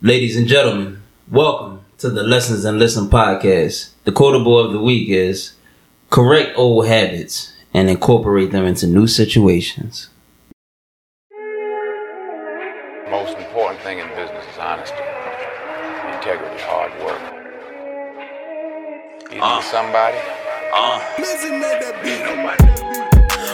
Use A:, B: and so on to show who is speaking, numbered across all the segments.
A: Ladies and gentlemen, welcome to the Lessons and Listen podcast. The quotable of the week is correct old habits and incorporate them into new situations.
B: Most important thing in business is honesty, integrity, hard work. You need somebody?
C: Uh,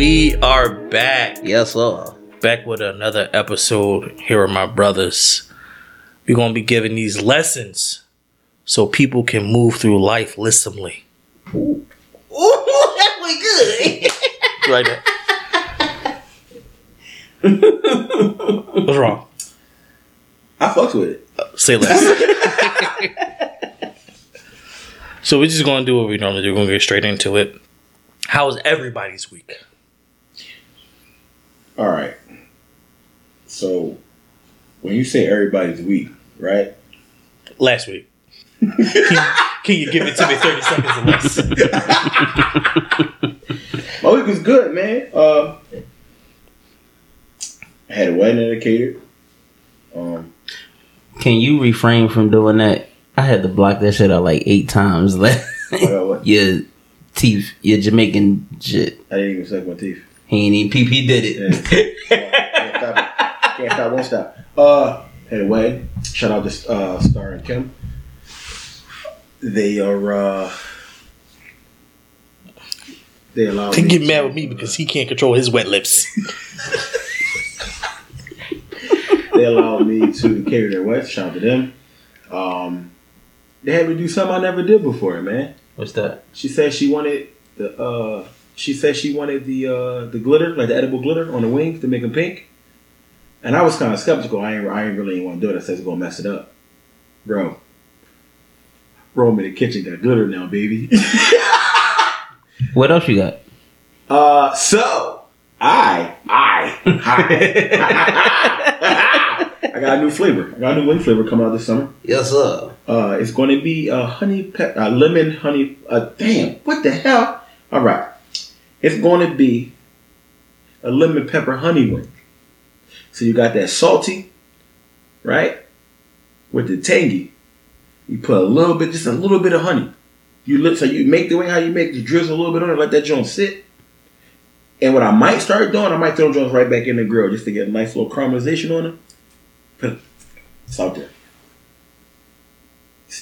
D: we are back.
A: Yes, sir.
D: Back with another episode. Here are my brothers. We're going to be giving these lessons so people can move through life lissomely.
A: Ooh, that was good.
D: Right there. What's wrong?
E: I fucked with it.
D: Say less. so we're just going to do what we normally do. We're going to get straight into it. How was everybody's week?
E: All right. So when you say everybody's weak, right?
D: Last week. can, can you give it to me 30 seconds or less?
E: My week was good, man. Uh, I had a wedding at a. Um,
A: Can you refrain from doing that? I had to block that shit out like eight times. Like
E: I got what?
A: your teeth, your Jamaican shit.
E: I didn't even suck my teeth.
A: He ain't even PP did it.
E: Can't stop it. Can't stop, won't stop. Uh, had a wedding. Shout out to uh, Star and Kim. They are. uh They allow.
D: Can
E: me
D: get mad with me because he can't control his wet lips.
E: they allowed me to carry their wedding. Shout out to them. Um, they had me do something I never did before, man.
A: What's that?
E: She said she wanted the. uh She said she wanted the uh the glitter, like the edible glitter on the wings to make them pink. And I was kind of skeptical. I ain't, I ain't really want to do it. I said it's gonna mess it up, bro. Roll me in the kitchen got glitter now, baby.
A: What else you got?
E: Uh, so I, I, I, I got a new flavor. I got a new wing flavor coming out this summer.
A: Yes, sir.
E: Uh, it's going to be a honey pe- uh, lemon honey. Uh, damn, what the hell? All right, it's going to be a lemon pepper honey wing. So you got that salty, right, with the tangy. You put a little bit, just a little bit of honey. You look so you make the wing how you make. You drizzle a little bit on it, let that joint sit. And what I might start doing, I might throw joints right back in the grill just to get a nice little caramelization on them. Put it, it's out there.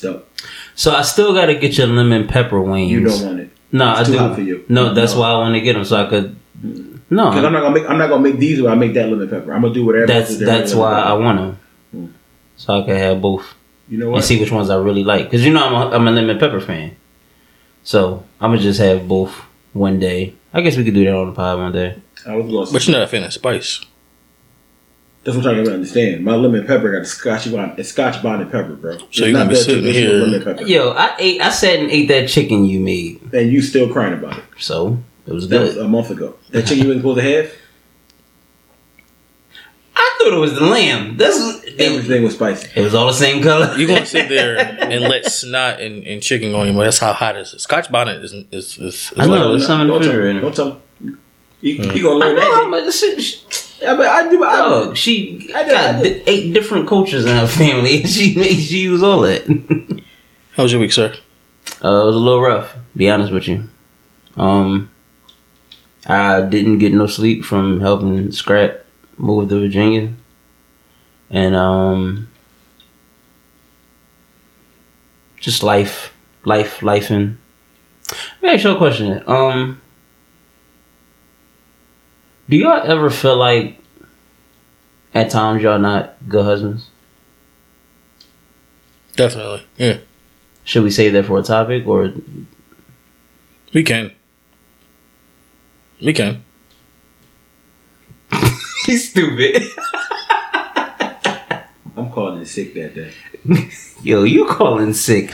E: Dope.
A: So I still got to get your lemon pepper wings.
E: You don't want it.
A: No,
E: It's
A: I
E: too
A: do.
E: hot for you.
A: No, that's
E: No.
A: why I want to get them so I could. No,
E: Because I'm not gonna make. I'm not gonna make these. Or I make that lemon pepper. I'm gonna do whatever.
A: that's
E: else is there
A: that's why
E: lemon
A: I want them, hmm. so I can have both
E: You know what?
A: and see which ones I really like. Because you know I'm a, I'm a lemon pepper fan, so I'm gonna just have both one day. I guess we could do that on the pod one day.
E: I was going.
D: But you're not a fan of spice.
E: That's what I'm trying to understand. My lemon pepper got the scotch bond. It's scotch bonnet pepper, bro.
D: So
E: It's
D: you're
E: not
D: gonna be sitting here-
A: Yo, I ate. I sat and ate that chicken you made,
E: And you still crying about it.
A: so it was
E: That was a month ago. That chicken you wasn't supposed to have.
A: I thought it was the lamb. This it,
E: Everything was spicy.
A: it was all the same color.
D: You're going to sit there and let snot and, and chicken go on you. That's how hot it is. Scotch bonnet is, is, is, is
A: I know.
D: like-
A: there's some in the
E: Don't tell
A: refrigerator.
E: him. Don't tell him. He,
D: Hmm.
E: he gonna
A: I
E: learn
A: know.
E: that.
A: I'm like, she, she,
E: Yeah, but I do. I,
A: dog, she
E: I did-
A: got
E: did.
A: di- eight different cultures in her family. She made she use all that.
D: How was your week, sir?
A: Uh, it was a little rough, be honest with you. Um, I didn't get no sleep from helping Scrap move to Virginia, and um, just life, life, life, and. Let me ask you a question. Um, do y'all ever feel like at times y'all not good husbands?
D: Definitely. Yeah.
A: Should we save that for a topic or
D: We can. We can.
A: He's stupid.
E: I'm calling it sick that day.
A: Yo, you calling sick?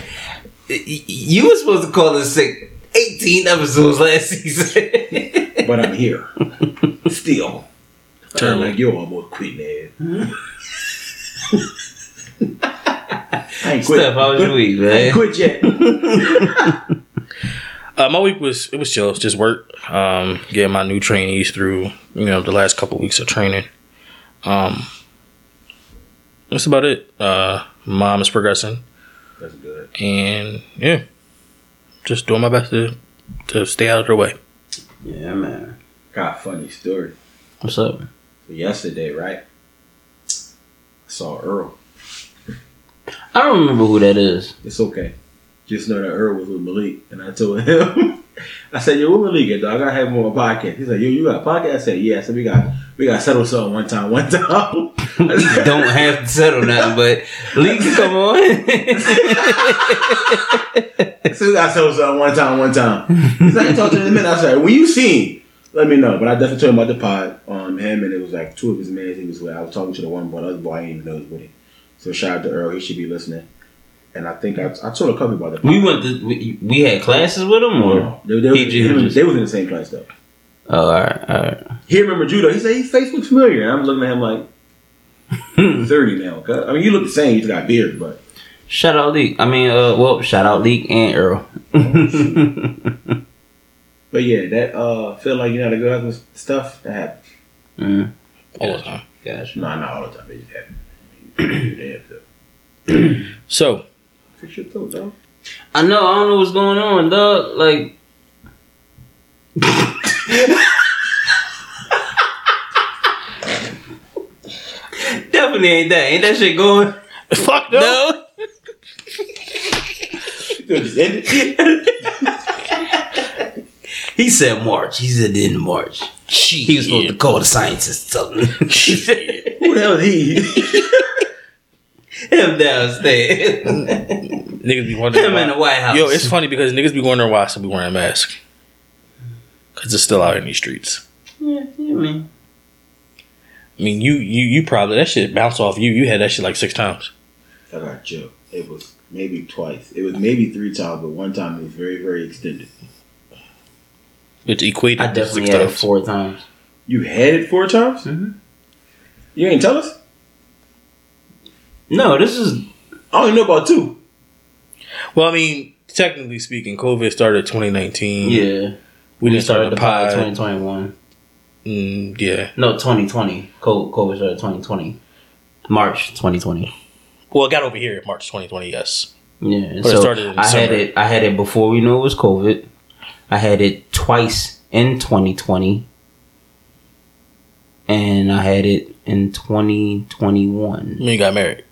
A: Y- y- You were supposed to call in sick 18 episodes last season.
E: But I'm here. Still.
D: Turn
E: I'm like, you're almost quitting, man. I ain't quit.
A: Steph, how was your week,
E: I ain't
A: man?
E: quit yet.
D: Uh, my week was it was chill, It's just work. Um, getting my new trainees through, you know, the last couple weeks of training. Um, that's about it. Uh, mom is progressing,
E: That's good.
D: and yeah, just doing my best to to stay out of their way.
A: Yeah, man.
E: Got a funny story.
A: What's up?
E: So yesterday, right? I saw Earl.
A: I don't remember who that is.
E: It's okay. Just know that Earl was with Malik, and I told him, I said, "Yo, where Malik at, dog? I gotta have him on my podcast." He said, "Yo, you got a podcast?" I said, "Yeah." I said, "We got we got settle something one time, one time."
A: Don't have to settle nothing, but Lee can come on.
E: So we got settle something one time, one time. He's like, I talked to him in a minute. I said, when you seen, let me know. But I definitely told him about the pod on him, and it was like two of his men he was with. I was talking to the one boy, the other boy I didn't even know was with him. So shout out to Earl. He should be listening. And I think I, I told a couple about that.
A: we went to we, we had classes with him, or
E: They, they, was,
A: He just-
E: they was in the same class though.
A: oh, all right, all right.
E: He remember judo. He said his face looks familiar. And I'm looking at him like thirty now. 'cause- I mean, you look the same. You just got beard, but
A: Shout out Leak. I mean, uh, well, shout out Leak and Earl.
E: but yeah, that uh feel like you know the good husband stuff that happens.
A: mm,
D: All the time.
A: gotcha.
E: No, not all the time. It just happens. They have
D: So
E: fix your throat, dog.
A: I know. I don't know what's going on, dog. Like. Definitely ain't that. Ain't that shit going?
D: fuck no.
E: Just end it.
A: He said March. He said in March. He was supposed to call the scientists. Something. them.
E: Who the hell is he?
A: Him downstairs.
D: Niggas be wondering.
A: Him
D: why-
A: in the White House.
D: Yo, it's funny because niggas be wondering why I still be wearing a mask. Cause it's still out in these streets.
A: Yeah, yeah, man.
D: I mean, you you you probably that shit bounced off you. You had that shit like six times.
E: I got choked. It was maybe twice. It was maybe three times, but one time it was very, very extended.
D: It's equated.
A: I
D: to
A: definitely
D: six
A: had it four times.
E: You had it four times?
A: Mhm.
E: You ain't tell us?
A: No, this is
E: I only know about two.
D: Well, I mean, technically speaking, COVID started 2019.
A: yeah.
D: we didn't start the pod.
A: twenty twenty one.
D: Mm, yeah.
A: No, twenty twenty. COVID started twenty twenty. March twenty twenty.
D: Well, it got over here March 2020. Yes.
A: Yeah,
D: But it started in
A: I had it. I had it before we knew it was COVID. I had it twice in 2020, and I had it in 2021.
D: When you got married.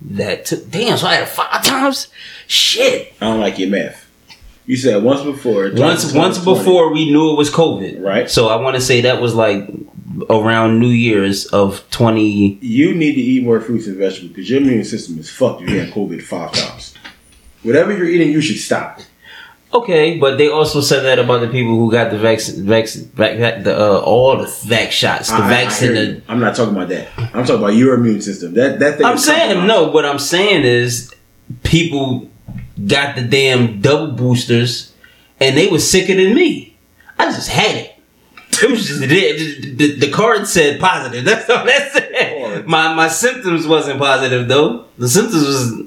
A: That took damn. So I had it five times. Shit.
E: I don't like your math. You said once before.
A: Once once before we knew it was COVID.
E: Right.
A: So I want to say that was like around New Year's of 20.
E: You need to eat more fruits and vegetables because your immune system is fucked. You had COVID five times. Whatever you're eating, you should stop.
A: Okay, but they also said that about the people who got the vaccine, vaccine, vac, vac, the uh, all the vac shots, the
E: I- I
A: vaccine.
E: you. I'm not talking about that. I'm talking about your immune system. That that thing.
A: I'm saying no. What I'm saying is, people got the damn double boosters, and they was sicker than me. I just had it. It was just the, the, the card said positive. That's all that said. My my symptoms wasn't positive though. The symptoms was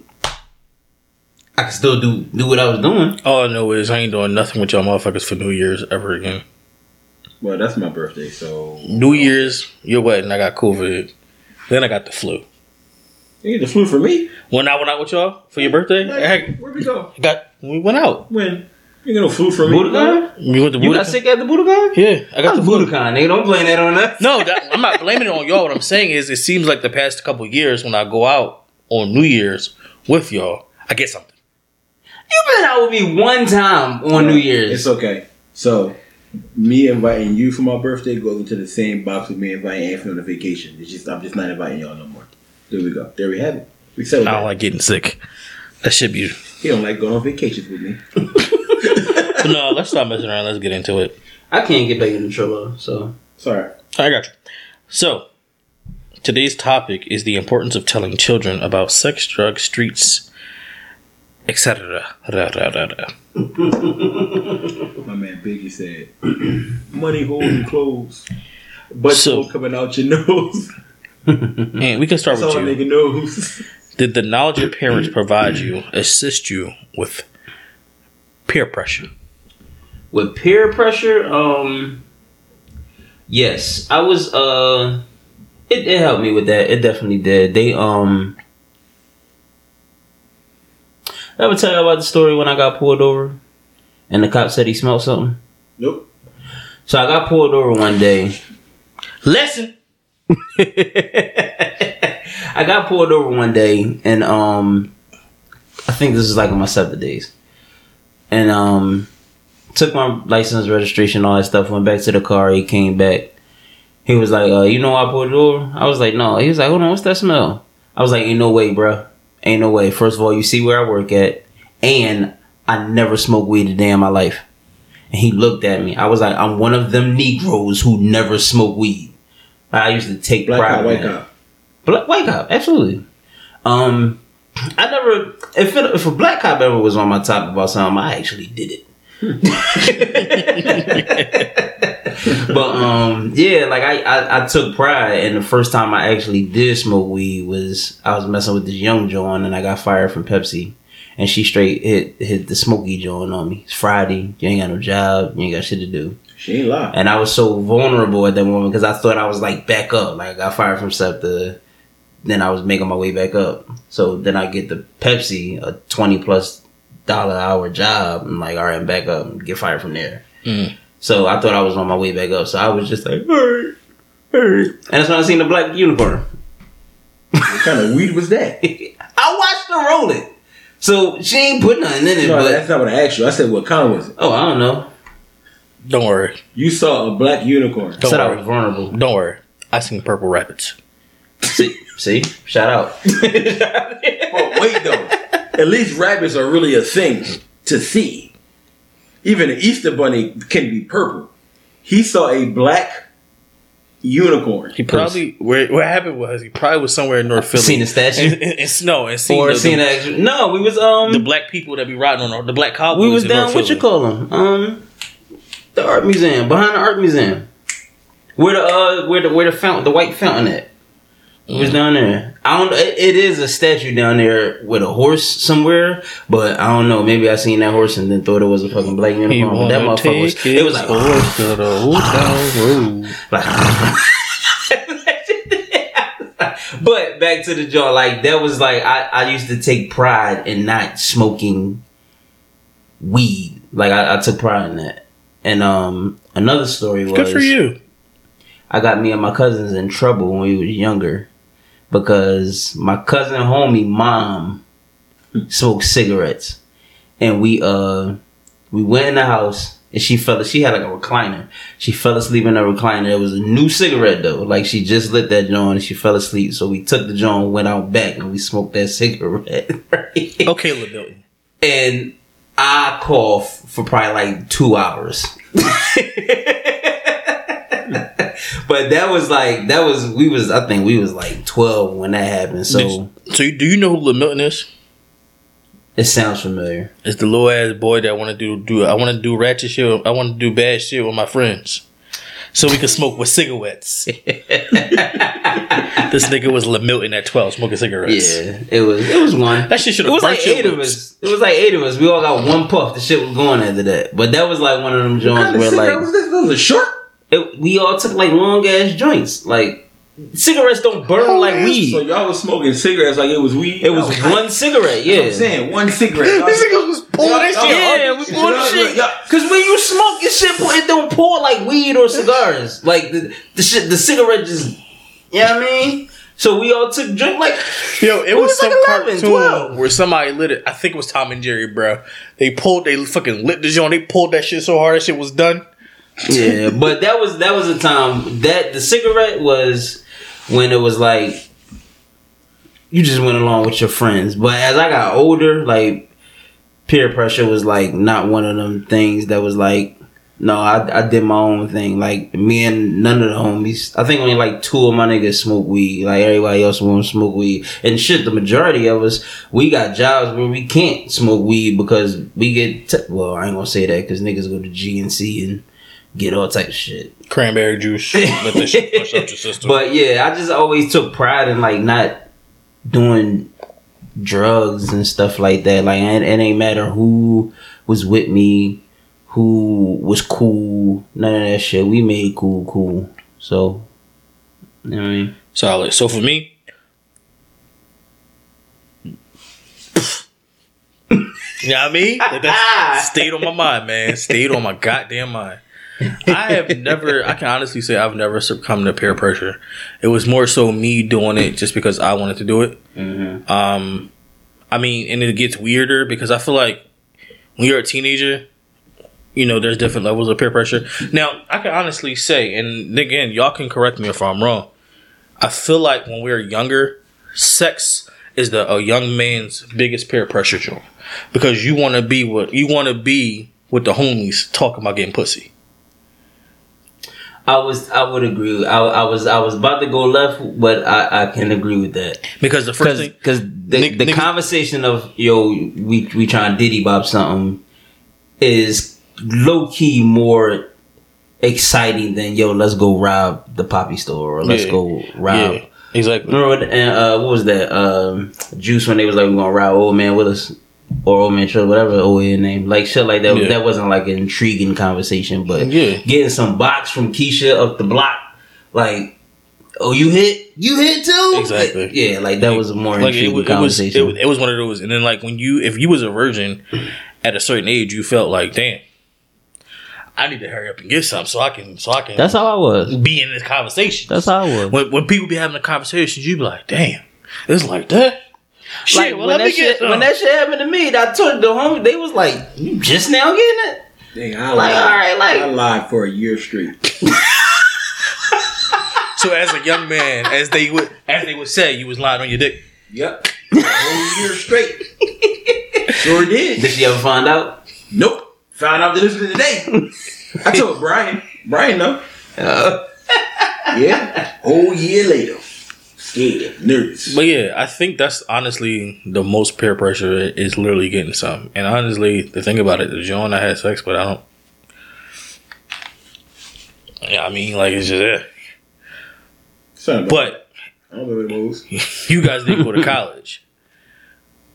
A: I could still do do what I was doing.
D: All I know is I ain't doing nothing with y'all motherfuckers for New Year's ever again.
E: Well, that's my birthday, so
D: New Year's, your wedding, I got COVID. Then I got the flu.
E: you get the flu for me.
D: When I went out with y'all for your birthday, I had-
E: Where'd we go?
D: I got we went out.
E: When you get no flu for me?
A: Buddakan?
D: You went to
A: You got sick at the Buddakan?
D: Yeah, I got
A: That's
D: the flu.
A: Buddakan, nigga. Don't blame that on us.
D: No, that, I'm not blaming it on y'all. What I'm saying is, it seems like the past couple years when I go out on New Year's with y'all, I get something.
A: You been out with me one time on New Year's.
E: It's okay. So, me inviting you for my birthday goes into the same box with me inviting Anthony on a vacation. It's just I'm just not inviting y'all no more. There we go. There we have it. We settled
D: I don't like getting sick. That should be.
E: He don't like going on vacations with me.
D: No, let's stop messing around. Let's get into it.
A: I can't get back into the Trello, so
E: Sorry.
D: I got you. So, today's topic is the importance of telling children about sex, drugs, streets, etc. Da, da, da, da.
E: My man Biggie said, "Money holding clothes, but
D: So-
E: so, coming out your nose.
D: And we can start
E: That's
D: with
E: a
D: you.
E: nigga knows."
D: Did the knowledge your parents provide you assist you with peer pressure?
A: with peer pressure um yes i was uh it, it helped me with that it definitely did they um I ever tell you about the story when I got pulled over and the cop said he smelled something?
E: Nope.
A: So I got pulled over one day.
D: Listen.
A: I got pulled over one day and um I think this is like on my seventh days. And um took my license, registration, all that stuff, went back to the car, he came back. He was like, uh, you know why I pulled you over? I was like, no. He was like, hold on, what's that smell? I was like, ain't no way, bruh. Ain't no way. First of all, you see where I work at, and I never smoked weed a day in my life. And he looked at me. I was like, I'm one of them Negroes who never smoke weed. I used to take
E: Black
A: pride
E: white
A: that. Black white cop, absolutely. Um, I never if it, if a black cop ever was on my top about something, I actually did it. but um, yeah, like I, I I took pride, and the first time I actually did smoke weed was I was messing with this young John, and I got fired from Pepsi. And she straight hit hit the smoky joint on me. It's Friday. You ain't got no job. You ain't got shit to do.
E: She ain't lying.
A: And I was so vulnerable at that moment because I thought I was like back up. Like I got fired from SEPTA. Then I was making my way back up. So then I get the Pepsi, a 20 plus dollar hour job. I'm like, all right, I'm back up get fired from there.
D: Mm.
A: So I thought I was on my way back up. So I was just like, all right, all right. And that's when I seen the black unicorn.
E: What kind of weed was that?
A: I watched her roll it. So she ain't put nothing in it,
E: No,
A: but
E: that's not what I asked you. I said, what kind was it?
A: oh, I don't know.
D: Don't worry.
E: You saw a black unicorn.
A: I
D: Don't
A: said I was vulnerable.
D: Don't worry. I seen purple rabbits.
A: See, see, shout out.
E: But wait though, at least rabbits are really a thing to see. Even an Easter bunny can be purple. He saw a black unicorn.
D: He probably where what happened was he probably was somewhere in North Philly.
A: Seen the statue?
D: and, and, and snow and seen
A: or
D: the,
A: seen
D: the,
A: that? actual- No, we was um
D: the black people that be riding on the black cowboys.
A: we was
D: in
A: down.
D: North
A: What you call them? Um, the art museum behind the art museum. Where the uh where the where the fountain the white fountain at? We was down there. I don't. It, it is a statue down there with a horse somewhere, but I don't know. Maybe I seen that horse and then thought it was a fucking black
D: He
A: unicorn. But that motherfucker was. It was like.
D: horse to the hotel road.
A: like but back to the jaw, like that was like I, I used to take pride in not smoking weed. Like I, I took pride in that. And um another story was
D: Good for you.
A: I got me and my cousins in trouble when we was younger because my cousin homie mom smoked cigarettes. And we uh we went in the house and she fell she had like a recliner. She fell asleep in the recliner. It was a new cigarette though. Like she just lit that joint and she fell asleep. So we took the joint, went out back and we smoked that cigarette. Right?
D: Okay, Lil Milton.
A: and I coughed for probably like two hours. but that was like that was we was I think we was like twelve when that happened. So
D: So you, do you know who Lil Milton is?
A: it sounds familiar.
D: It's the little ass boy that want to do do I want to do ratchet shit. I want to do bad shit with my friends, so we can smoke with cigarettes. this nigga was Lil Milton at twelve smoking cigarettes.
A: Yeah, it was it was one.
D: That shit should have.
A: It was like eight of us. It was like eight of us. We all got one puff. The shit was going after that. But that was like one of them joints where
E: cigarette
A: like
E: was this? That was a short.
A: It, we all took like long ass joints. Like cigarettes don't burn like weed.
E: So y'all was smoking cigarettes like it was weed.
A: It was
E: No,
A: one cigarette,
E: That's what
A: yeah.
E: I'm saying one cigarette.
D: This nigga was pulling that shit.
A: Yeah, we pulled
E: y'all-
A: shit.
E: y'all-
A: Cause when you smoke, your shit it don't pour like weed or cigars. Like the the shit, the cigarette just. You know what I mean? So we all took drink like.
D: Yo, it
A: We
D: was,
A: was
D: some
A: like 11,
D: cartoon
A: 12.
D: where somebody lit it. I think it was Tom and Jerry, bro. They pulled, they fucking lit the joint. They pulled that shit so hard, that shit was done.
A: Yeah, but that was that was a time that the cigarette was when it was like you just went along with your friends. But as I got older, like peer pressure was like not one of them things that was like no, I, I did my own thing. Like me and none of the homies. I think only like two of my niggas smoke weed. Like everybody else won't smoke weed. And shit, the majority of us, we got jobs where we can't smoke weed because we get. T- well, I ain't gonna say that because niggas go to GNC and get all type of shit.
D: Cranberry juice. Let that shit push up your system.
A: But yeah, I just always took pride in like not doing drugs and stuff like that. Like it, it ain't matter who was with me, who was cool, none of that shit. We made cool, cool. So, you know what I mean?
D: Solid. So for me, you know what I mean? Like that stayed on my mind, man. Stayed on my goddamn mind. I have never, I can honestly say I've never succumbed to peer pressure. It was more so me doing it just because I wanted to do it. Um, I mean, and it gets weirder because I feel like when you're a teenager, you know, there's different levels of peer pressure. Now, I can honestly say, and again, y'all can correct me if I'm wrong. I feel like when we are younger, sex is the a young man's biggest peer pressure joint because you want to be what you want to be with the homies talking about getting pussy.
A: I was, I would agree. I, I was, I was about to go left, but I, I can agree with that.
D: Because the first thing,
A: Because the,
D: Nick-
A: the
D: niggas-
A: conversation of yo, we we trying to diddy bop something is low key more exciting than yo, let's go rob the poppy store or let's
D: Yeah.
A: go rob.
D: yeah, exactly.
A: Remember what, and, uh, what was that? Um, Juice when they was like, we're gonna rob old man Willis or old man Trill, whatever the old name, like shit like that.
D: Yeah.
A: That wasn't like an intriguing conversation, but
D: Yeah.
A: getting some box from Keisha up the block, like. Oh, you hit? You hit too?
D: Exactly.
A: Yeah, like that was a more
D: Like
A: intriguing
D: it was,
A: conversation.
D: it, was- it was one of those, and then like when you, if you was a virgin at a certain age, you felt like, damn, I need to hurry up and get some so I can, so I can.
A: That's how I was.
D: be in this conversation.
A: That's how I was.
D: when when people be having the conversations, you be like, damn, it's like that. Shit,
A: like
D: well,
A: when,
D: let me
A: that shit,
D: get
A: when that shit happened to me, I told the homie, they was like, "You just now getting it?"
E: Dang, I
A: Like,
E: lied.
A: all right, like-
E: I lied for a year straight.
D: So as a young man, as they would as they would say, you was lying on your dick.
E: Yep. A whole year straight. Sure did.
A: Did she ever find out?
E: Nope. Found out this today. I told Brian. Brian, no.
A: Uh,
E: Yeah. Whole year later. Scared, nervous.
D: But yeah, I think that's honestly the most peer pressure is literally getting some. And honestly, the thing about it, the John I had sex, but I don't. Yeah, I mean, like it's just yeah. But
E: I don't remember the moves.
D: you guys didn't go to college.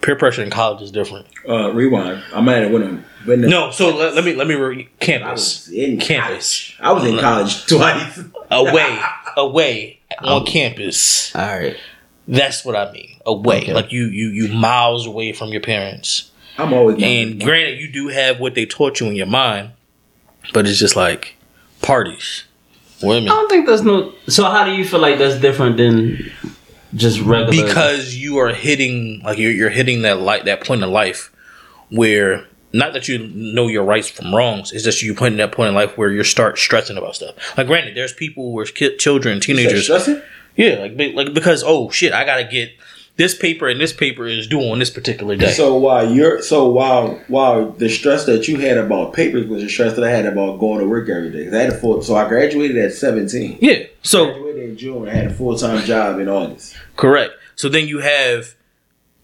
D: Peer pressure in college is different.
E: Uh, rewind. I'm mad at one of them. But
D: No, so let, let me let me re-
E: I
D: campus
E: was in
D: campus
E: college. I was in college twice.
D: away away on campus.
A: all right.
D: That's what I mean. Away,
A: Okay.
D: like you you you miles away from your parents.
E: I'm always
D: And granted, you do have what they taught you in your mind, but it's just like parties, women.
A: I don't think there's no. So how do you feel like that's different than just regular?
D: because you are hitting like you're, you're hitting that light that point in life where not that you know your rights from wrongs it's just you putting that point in life where you start stressing about stuff like granted there's people where ki- children teenagers
E: Stressing?
D: yeah like like because oh shit i gotta get this paper and this paper is due on this particular day
E: So while you're so while while the stress that you had about papers was the stress that I had about going to work every day. I had a full so I graduated at 17.
D: yeah so
E: graduated in June. I had a full time job in August.
D: Correct. So then you have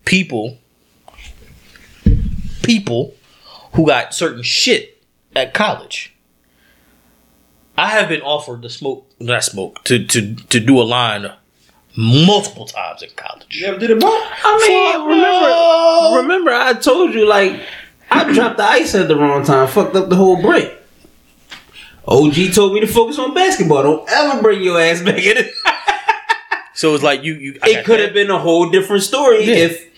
D: people, people who got certain shit at college. I have been offered to smoke, not smoke, to to to do a line multiple times in college.
E: You ever did it, bro?
A: I mean, remember, remember, I told you like I dropped the ice at the wrong time, fucked up the whole break. OG told me to focus on basketball. Don't ever bring your ass back in it.
D: So it's like you you. I
A: It could have been a whole different story
D: Yeah.
A: if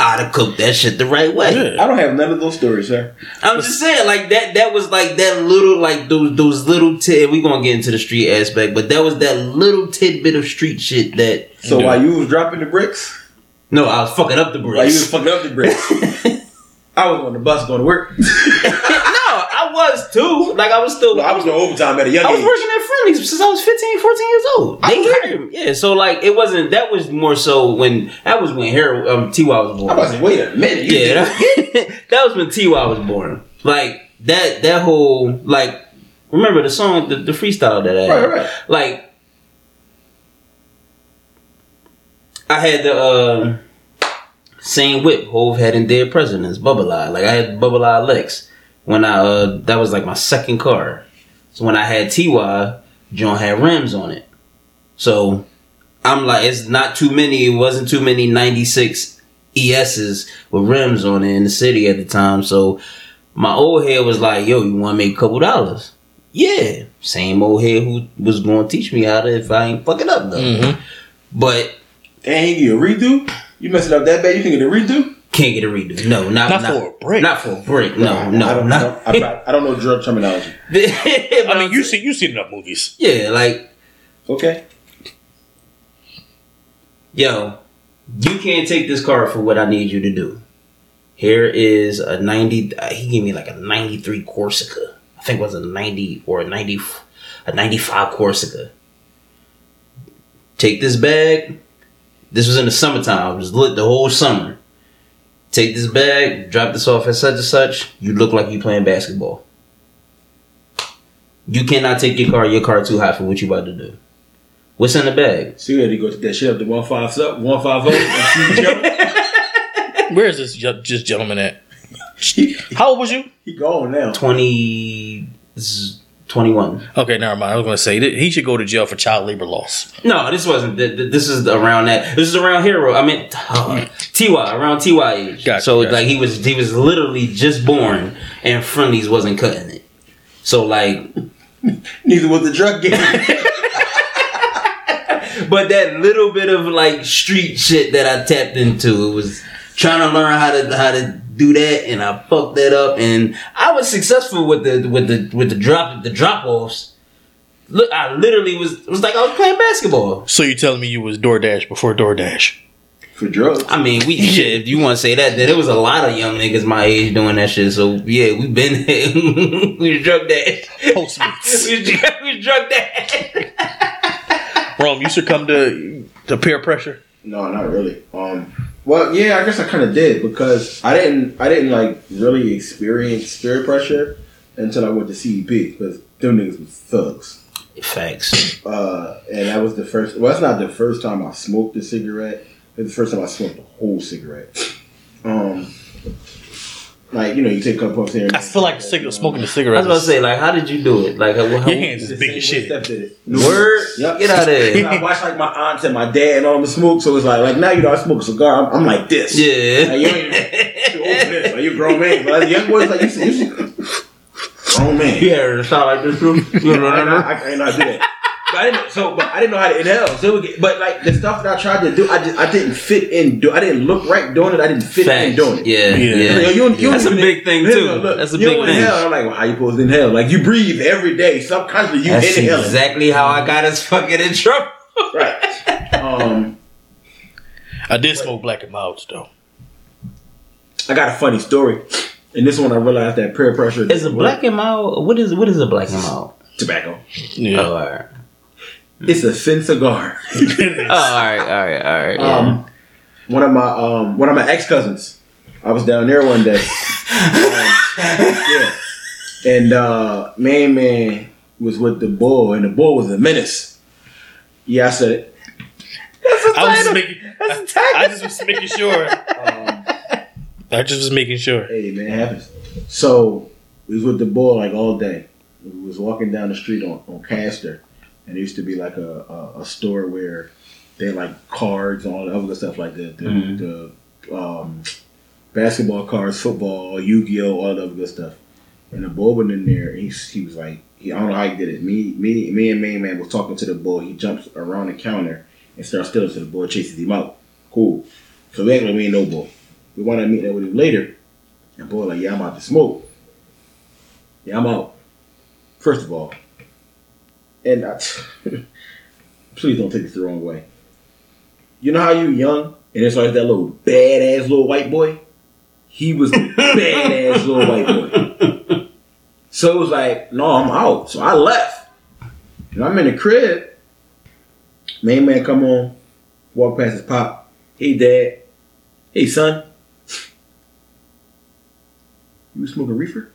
A: I'd have cooked that shit the right way.
D: Yeah.
E: I don't have none of those stories, sir.
A: I'm just saying, like that. That was like that little, like those those little tid. We gonna get into the street aspect, but that was that little tidbit of street shit that.
E: So
D: Yeah.
E: while you was dropping the bricks,
A: No, I was fucking up the bricks.
E: while you was
A: bricks.
E: fucking up the bricks, I was on the bus going to work.
A: no, I was too. Like I was still.
E: I was doing overtime at a young age.
A: I was
E: age.
A: working at Friendly's since I was 15, 14 years old.
E: I
A: They
E: was
A: hired me. Yeah, so like it wasn't. That was more so when that was when Harold um, Ty was born.
E: I was like, wait a minute. you
A: yeah, that, that was when Ty was born. Like that that whole like remember the song, the, the freestyle that I had.
E: Right, right.
A: Like, I had the uh, same whip Hove had in Dead Presidents, Bubble Eye. Like I had Bubble Eye Lex when I uh, that was like my second car. So when I had Ty, John had rims on it. So I'm like, it's not too many. It wasn't too many '96 ESs with rims on it in the city at the time. So my old head was like, "Yo, you want to make a couple dollars?" Yeah, same old head who was going to teach me how to if I ain't fucking up though. But
E: Dang, he give you a redo? You messing up that bad? You can get a redo?
A: Can't get a redo. No, not,
D: Not for a break.
A: Not for a break. No, no,
E: I don't,
A: not.
E: I, don't, I, I don't know drug terminology.
D: I mean, you see, you seen enough movies.
A: yeah, like
E: Okay.
A: yo, you can't take this car for what I need you to do. Here is a 90, uh, he gave me like a 93 Corsica. I think it was a 90 or a 90, a 95 Corsica. Take this bag. This was in the summertime. It was lit the whole summer. Take this bag, drop this off at such and such. You look like you playing basketball. You cannot take your car. Your car too high for what you about to do. What's in the bag?
E: So you had to go to that shit up to one five up, one five zero, and see Joe.
D: Where is this ge- this gentleman at? How old was you?
E: he gone now.
A: 20, this is 21.
D: Okay, never mind. I was gonna say that he should go to jail for child labor laws.
A: No, this wasn't. th- th- This is around that. This is around Hero. I mean, uh, Ty around Ty age.
D: Gotcha,
A: so
D: gotcha.
A: like he was he was literally just born, and Friendlies wasn't cutting it. So like,
E: Neither was the drug game.
A: but that little bit of like street shit that I tapped into, it was trying to learn how to how to do that, and I fucked that up, and I was successful with the with the with the drop the drop offs. Look, I literally was was like I was playing basketball.
D: So you telling me you was DoorDash before DoorDash?
E: For drugs.
A: I mean, we shit. If you want to say that, then there was a lot of young niggas my age doing that shit. So yeah, we've been we was drug that.
D: Postmates.
A: we, was, drug- we was drug that.
D: Rome, you succumb to to peer pressure.
E: No, not really. Um, well, yeah, I guess I kind of did because I didn't, I didn't like really experience peer pressure until I went to CEP because them niggas was thugs.
A: Facts.
E: Uh, and that was the first. Well, that's not the first time I smoked a cigarette. It was the first time I smoked a whole cigarette. Um, like you know, you take a couple puffs here.
D: I feel like cig- smoking the cigarette I
A: was about to say, like, how did you do it? Like, how, how,
D: Your hands is big as shit.
E: Steph did it.
A: word?
E: Yep.
A: Get out of there.
E: I watched like my aunts and my dad and all them smoke, so it's like like now you know I smoke a cigar. I'm, I'm like this.
A: Yeah.
E: Like, you ain't you open this. Like, you a grown man. But as young boys, like you see, you see grown man.
A: Yeah, it sound like this too. You know,
E: I, I, I, I ain't know how to do that. But I didn't. So, but I didn't know how to inhale. So, get, but like the stuff that I tried to do, I just I didn't fit in. Do I didn't look right doing it. I didn't fit in doing it.
A: Yeah,
D: Yeah.
A: yeah.
E: You- you- you-
A: That's a big thing too.
E: look,
A: That's a big thing.
E: Inhale. I'm like, well, how you supposed to inhale? Like you breathe every day. Subconsciously, you
A: That's
E: inhale.
A: exactly how I got us fucking in trouble.
E: Right. Um,
D: I did smoke black and milds though.
E: I got a funny story. And this one, I realized that peer pressure
A: Is a black and mild? What is what is a black and mild?
E: tobacco.
D: Yeah.
A: Oh, all right.
E: It's a thin cigar.
A: Oh, all right, all right, all right. Yeah.
E: Um, one of my um, one of my ex cousins. I was down there one day. Um, yeah, and uh, main man was with the bull, and the bull was a menace. Yeah, I said it.
D: I was just making. I, I just was making sure.
E: Um,
D: I just was making sure.
E: hey man, it happens. So we was with the bull like all day. We was walking down the street on, on Castor, and there used to be like a, a, a store where they had like cards and all the other stuff like that. The,
A: Mhm.
E: the um, basketball cards, football, Yu Gi Oh, all the other good stuff. And the bull went in there. And he, he was like, he, I don't know how he did it. Me, me, me, and main man was talking to the bull. He jumps around the counter and starts stealing. So the bull chases him out. Cool. So we act like we ain't no bull. We want to meet up with him later. And boy, like, yeah, I'm out to smoke. Yeah, I'm out. First of all, and I, please don't take this the wrong way. You know how you young and it's like that little badass little white boy. He was the badass little white boy. So it was like, no, I'm out. So I left. And I'm in the crib. Main man come on, walk past his pop. Hey dad. Hey son. You smoking reefer?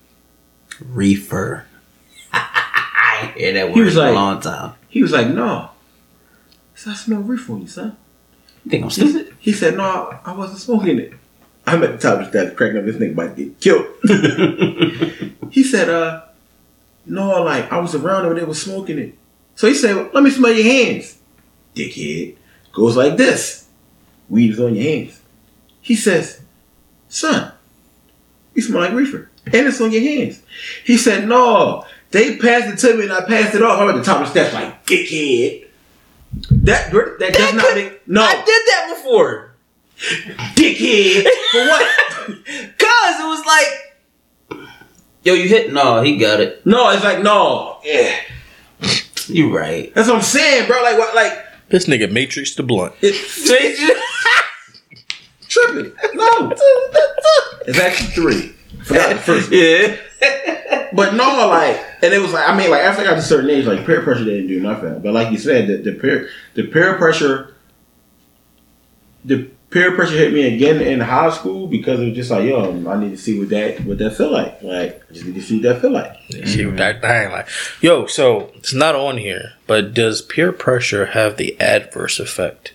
A: Reefer. Yeah, that
E: was
A: for a long time.
E: He was like, no. He said, I smell reefer on you, son.
A: You think I'm stupid?
E: said- he said, no, I wasn't smoking it. I'm at the top of the steps cracking up this nigga about to get killed. he said, uh, no, like, I was around when they was smoking it. So he said, let me smell your hands. Dickhead. Goes like this. Weed is on your hands. He says, son, you smell like reefer. And it's on your hands. He said, no, they passed it to me and I passed it off. I'm at the top of the steps like, dickhead. That, that does not make, no,
A: I did that before.
E: dickhead. For what?
A: Cause it was like, yo, you hit. No, he got it.
E: No, it's like, no. Yeah.
A: You right.
E: That's what I'm saying, bro. Like, what, like,
D: This nigga Matrix the blunt.
E: it's
A: Change it.
E: tripping. No. It's actually three. Forgot the first
A: yeah.
E: But no, like, and it was like, I mean, like, after I got to a certain age, like, peer pressure didn't do nothing. But like you said, the, the peer, the peer pressure, the peer pressure hit me again in high school because it was just like, yo, I need to see what that, what that feel like. Like, I just need to see what that feel like.
D: See what that thing like. Yo, so it's not on here, but does peer pressure have the adverse effect?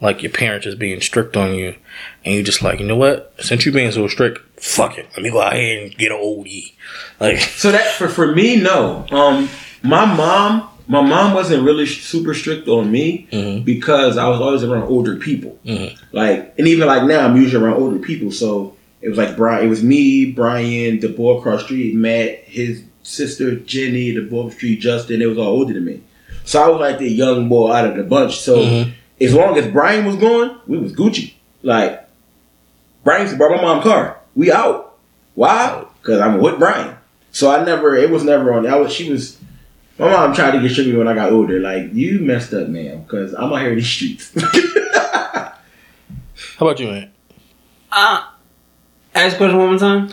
D: Like your parents just being strict on you, and you just like, you know what? Since you being so strict, fuck it. Let me go out here and get an OD. Like,
E: So that for for me, no. Um, my mom, my mom wasn't really super strict on me
D: Mhm.
E: because I was always around older people.
D: Mhm.
E: Like, and even like now, I'm usually around older people. So it was like Brian. It was me, Brian, the boy across the street, Matt, his sister Jenny, the boy across the street, Justin. They was all older than me. So I was like the young boy out of the bunch. So
D: Mhm.
E: as long as Brian was going, we was Gucci. Like Brian used to borrow my mom's car. We out. Why? Because I'm with Brian. So I never. It was never on. I was. She was. My mom tried to get sugar when I got older. Like you messed up, man. Because I'm out here in these streets.
D: how about you, man?
A: Uh, ask the question one more time.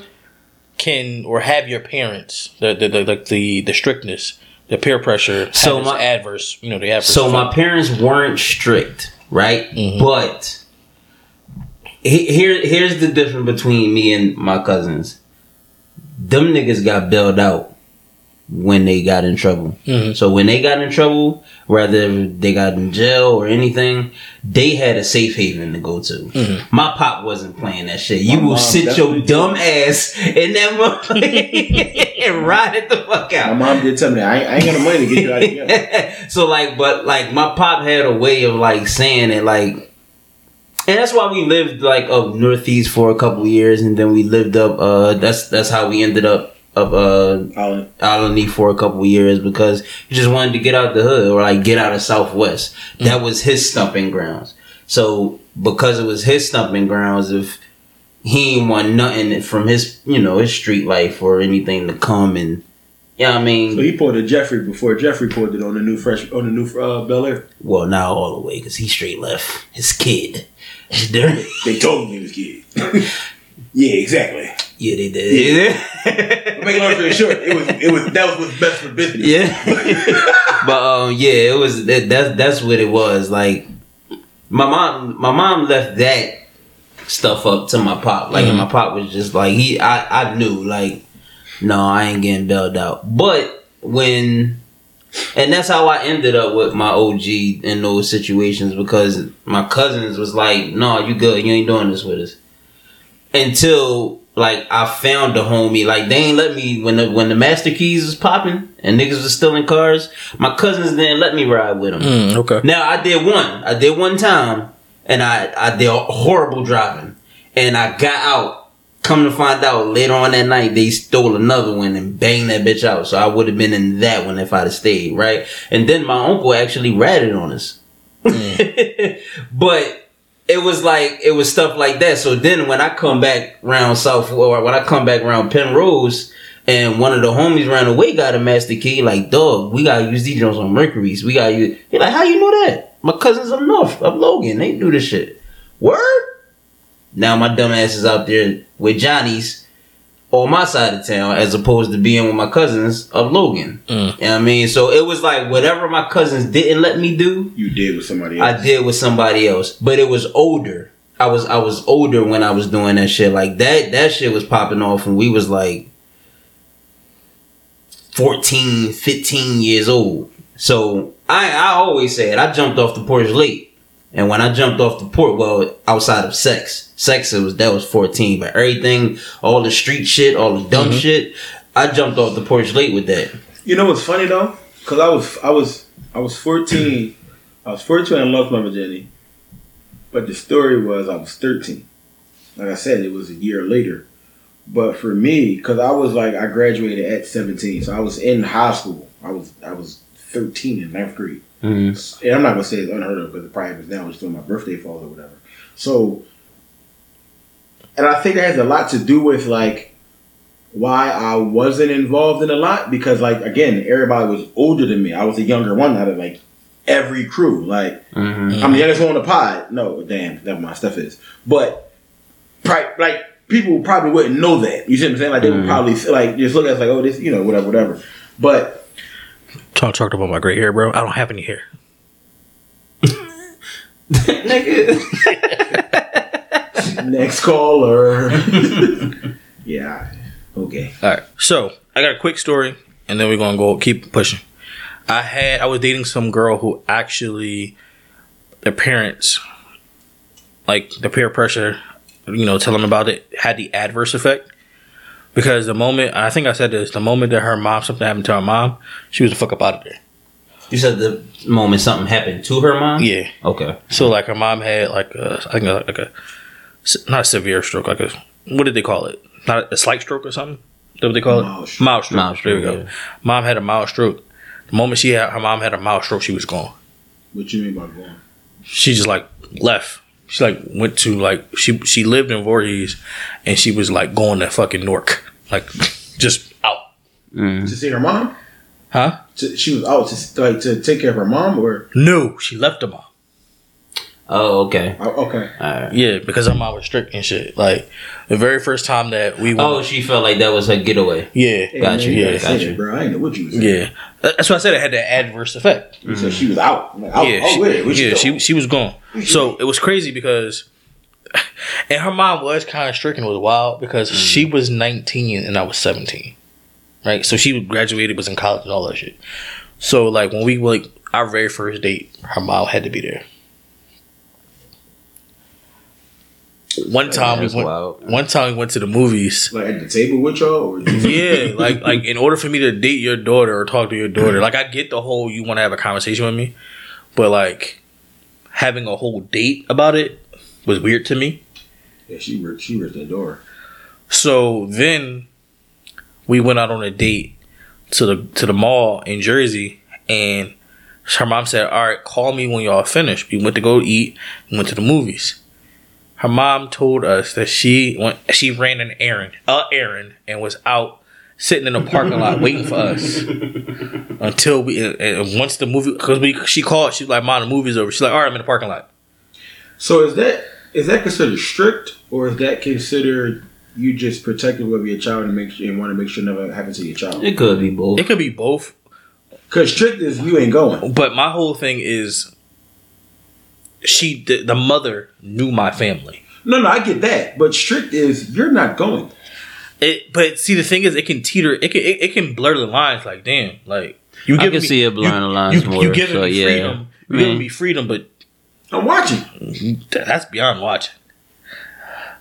D: Can or have your parents the the the the, the, the strictness, the peer pressure,
A: So
D: so
A: my-
D: adverse, you know, the adverse.
A: So my parents weren't strict, right?
D: Mhm.
A: But he- here, here's the difference between me and my cousins. Them niggas got bailed out when they got in trouble.
D: Mhm.
A: So when they got in trouble, whether they got in jail or anything, they had a safe haven to go to.
D: Mhm.
A: My pop wasn't playing that shit. You will sit your
E: definitely
A: dumb ass in that motherfucker and ride it the fuck out.
E: my mom did tell me I ain't, I ain't got no money to get you out of here.
A: so like, but like my pop had a way of like saying it like, and that's why we lived like up northeast for a couple years, and then we lived up. uh That's that's how we ended up up uh
E: I'll-
A: for a couple years because he just wanted to get out the hood or like get out of Southwest. That was his stumping grounds. So because it was his stumping grounds, if he ain't want nothing from his you know his street life or anything to come and. Yeah, I mean,
E: So he pulled a Geoffrey before Geoffrey pulled it on the new fresh on the new uh, Bel Air.
A: Well, not all the way because he straight left his kid. It's dirty.
E: They told me he was kid. yeah, exactly.
A: yeah, they did.
E: But Make a long story short, it was it was that was what's best for business.
A: Yeah, but um, yeah, it was that, that's that's what it was. Like my mom, my mom left that stuff up to my pop. Like and my pop was just like he, I, I knew like, no, I ain't getting bailed out. But when, and that's how I ended up with my OG in those situations because my cousins was like, no, you good, you ain't doing this with us until like I found the homie. Like they ain't let me when the when the master keys was popping and niggas was stealing cars. My cousins didn't let me ride with them.
D: Mm, okay.
A: Now I did one. I did one time, and I I did horrible driving, and I got out. Come to find out later on that night, they stole another one and banged that bitch out. So I would have been in that one if I'd have stayed, right? And then my uncle actually ratted on us. but it was like it was stuff like that. So then when I come back round South or when I come back around Penrose and one of the homies ran away got a master key, like dog, we gotta use these joints on Mercury's. We gotta use like, how you know that? My cousins up north, up Logan, they do this shit. Word? Now my dumb ass is out there with Johnny's on my side of town as opposed to being with my cousins of Logan.
D: Mm.
A: You know what I mean? So it was like whatever my cousins didn't let me do,
E: You did with somebody else.
A: I did with somebody else, but it was older. I was I was older when I was doing that shit. Like that that shit was popping off, and we was like 14, 15 years old. So I I always said. I jumped off the porch late, and when I jumped off the porch, well, outside of sex, sex it was that was fourteen, but everything, all the street shit, all the dumb mm-hmm. shit, I jumped off the porch late with that.
E: You know what's funny though? Because I was I was I was fourteen. I was fourteen and lost my virginity. But the story was I was thirteen. Like I said, it was a year later. But for me, because I was like I graduated at seventeen, so I was in high school. I was I was thirteen in ninth grade.
A: Mm.
E: And I'm not gonna say it's unheard of because it probably was now just when my birthday falls or whatever. So, and I think that has a lot to do with like why I wasn't involved in a lot because like again everybody was older than me. I was the younger one out of like every crew. Like
A: hmm
E: I'm the youngest one on the pod. No, damn, that my stuff is. But pri- like people probably wouldn't know that. You see what I'm saying? Like they would
A: Mhm.
E: probably like just look at us like oh this you know whatever whatever. But
D: Talk talked about my gray hair, bro. I don't have any hair.
A: Nigga.
E: next caller. yeah. Okay.
D: All right. So I got a quick story, and then we're gonna go keep pushing. I had I was dating some girl who actually, their parents, like the peer pressure, you know, telling them about it had the adverse effect. Because the moment I think I said this, the moment that her mom something happened to her mom, she was the fuck up out of there.
A: You said the moment something happened to her mom.
D: Yeah.
A: Okay.
D: So like her mom had like a, I think like a not a severe stroke, like a what did they call it? Not a slight stroke or something. Is that what they call
E: Mild
D: it?
E: stroke.
D: Mild stroke.
A: Mild
D: there we go.
A: yeah.
D: Mom had a mild stroke. The moment she had her mom had a mild stroke, she was gone.
E: What you mean by gone?
D: She just like left. She like went to like she she lived in Voorhees, and she was like going to fucking Newark, like just out.
A: Mm.
E: To see her mom?
D: Huh?
E: To, she was out to like to take care of her mom, or
D: No, she left the mom.
A: Oh, okay.
E: oh, okay.
A: All right.
D: Yeah, because her mom was strict and shit. Like the very first time that we went,
A: Oh, she felt like that was her getaway.
D: yeah,
E: Hey,
A: Got
E: man,
A: you,
E: gotta
A: yeah, got
E: that,
A: you.
E: bro. I know what you was
D: yeah. That's why I said it had that adverse effect.
E: You said she was out. Like, out,
D: yeah,
E: out
D: she,
E: with
D: yeah, she she was gone. So it was crazy because, and her mom was kind of strict and it was wild because mm-hmm. she was nineteen and I was seventeen, right? So she graduated, was in college and all that shit. So like when we like our very first date, her mom had to be there. One time
A: that's
D: we went.
A: wild.
D: One time we went to the movies.
E: like at the table with y'all, or
D: Yeah, like like in order for me to date your daughter or talk to your daughter, like I get the whole you want to have a conversation with me, but like having a whole date about it was weird to me.
E: yeah, she ripped, she ripped the door.
D: So then we went out on a date to the to the mall in Jersey, and her mom said, "All right, call me when y'all finish." We went to go eat, and went to the movies. Her mom told us that she went, she ran an errand, a errand, and was out sitting in the parking lot waiting for us until we. And once the movie, because we she called, she's like, "Mom, the movie's over." She's like, "All right, I'm in the parking lot."
E: So is that is that considered strict, or is that considered you just protective of your child and make sure, and want to make sure never happens to your child?
A: It could be both.
D: It could be both,
E: Because strict is you ain't going.
D: But my whole thing is, she the, the mother knew my family.
E: No, no, I get that. But strict is you're not going.
D: It, but see, the thing is, it can teeter. It can it, it can blur the lines. Like, damn, like you
A: I can
D: me-
A: see it blurring
D: you-
A: the lines
D: You,
A: more,
D: you giving
A: so,
D: me
A: yeah.
D: freedom. You
A: Man.
D: giving mm-hmm. me freedom, but
E: I'm watching.
D: that's beyond watching.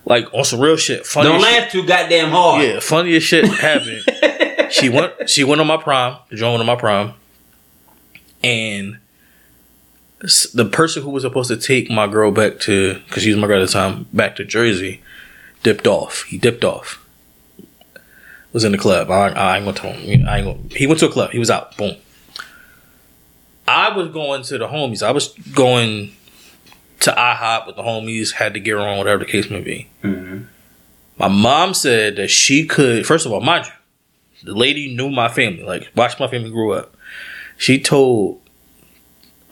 D: Like on some real shit. Funny
A: Don't
D: shit.
A: laugh too goddamn hard.
D: Yeah, funniest shit happened. she went. She went on my prom. Joined on my prom, and the person who was supposed to take my girl back to, because she was my girl at the time, back to Jersey, dipped off. He dipped off. Was in the club. I, I ain't gonna tell him. I ain't gonna, he went to a club. He was out. Boom. I was going to the homies. I was going to IHOP with the homies. Had to get her on, whatever the case may be.
A: Mhm.
D: My mom said that she could. First of all, mind you, the lady knew my family. Like watched my family grow up. She told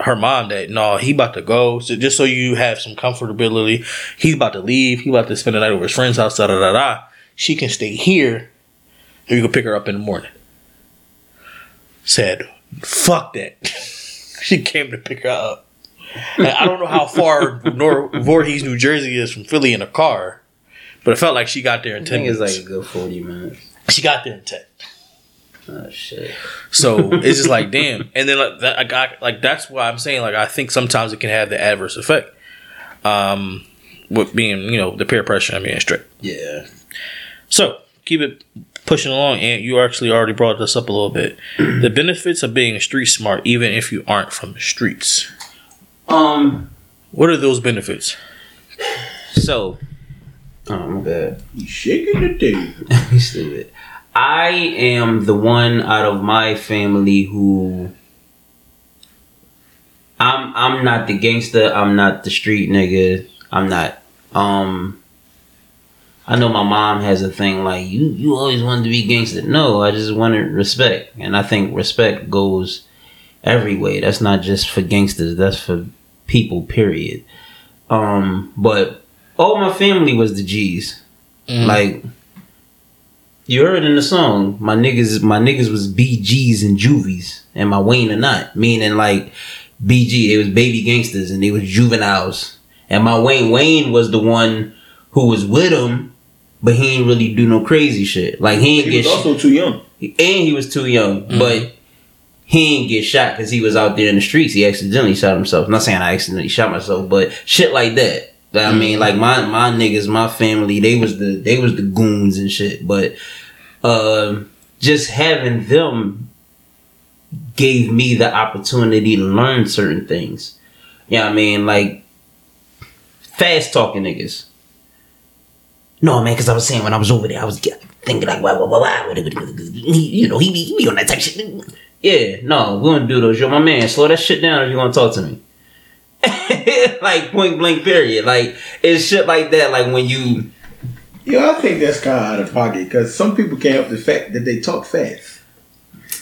D: her mom that no, he about to go. So just so you have some comfortability, he's about to leave. He about to spend the night over his friend's house. Da da da da. She can stay here, or you can pick her up in the morning. Said, fuck that. she came to pick her up. I don't know how far Nor- Voorhees, New Jersey is from Philly in a car, but it felt like she got there in
A: I
D: 10
A: think it's
D: minutes.
A: like a good 40 minutes.
D: she got there in 10.
A: Oh shit.
D: So it's just like damn, and then like that, I got like that's why I'm saying like I think sometimes it can have the adverse effect. Um, with being you know the peer pressure and being strict.
A: Yeah.
D: So keep it pushing along, and you actually already brought this up a little bit. the benefits of being street smart, even if you aren't from the streets.
A: Um.
D: What are those benefits?
A: So. Oh my bad.
E: You shaking the day.
A: You stupid. I am the one out of my family who I'm I'm not the gangster, I'm not the street nigga. I'm not um I know my mom has a thing like you you always wanted to be gangster. No, I just wanted respect. And I think respect goes every way. That's not just for gangsters, that's for people, period. Um but all my family was the G's. Like you heard in the song, my niggas, my niggas was BGs and juvies, and my Wayne or not, meaning like BG, it was baby gangsters and they was juveniles, and my Wayne, Wayne was the one who was with him, but he ain't really do no crazy shit. Like he ain't
E: He
A: get,
E: was
A: sh-
E: also too young.
A: and he was too young, but he ain't get shot because he was out there in the streets. He accidentally shot himself. I'm not saying I accidentally shot myself, but shit like that. I mean, like my my niggas, my family, they was the they was the goons and shit. But uh, just having them gave me the opportunity to learn certain things. Yeah, I mean, like fast talking niggas. No, man, because I was saying when I was over there, I was thinking like, why, why, why, why, you know, he be, he be on that type of shit. Yeah, no, we don't do those. You're my man, slow that shit down if you want to talk to me. like point blank, period. Like it's shit like that. Like when you,
E: Yeah, I think that's kind of out of pocket because some people can't help the fact that they talk fast.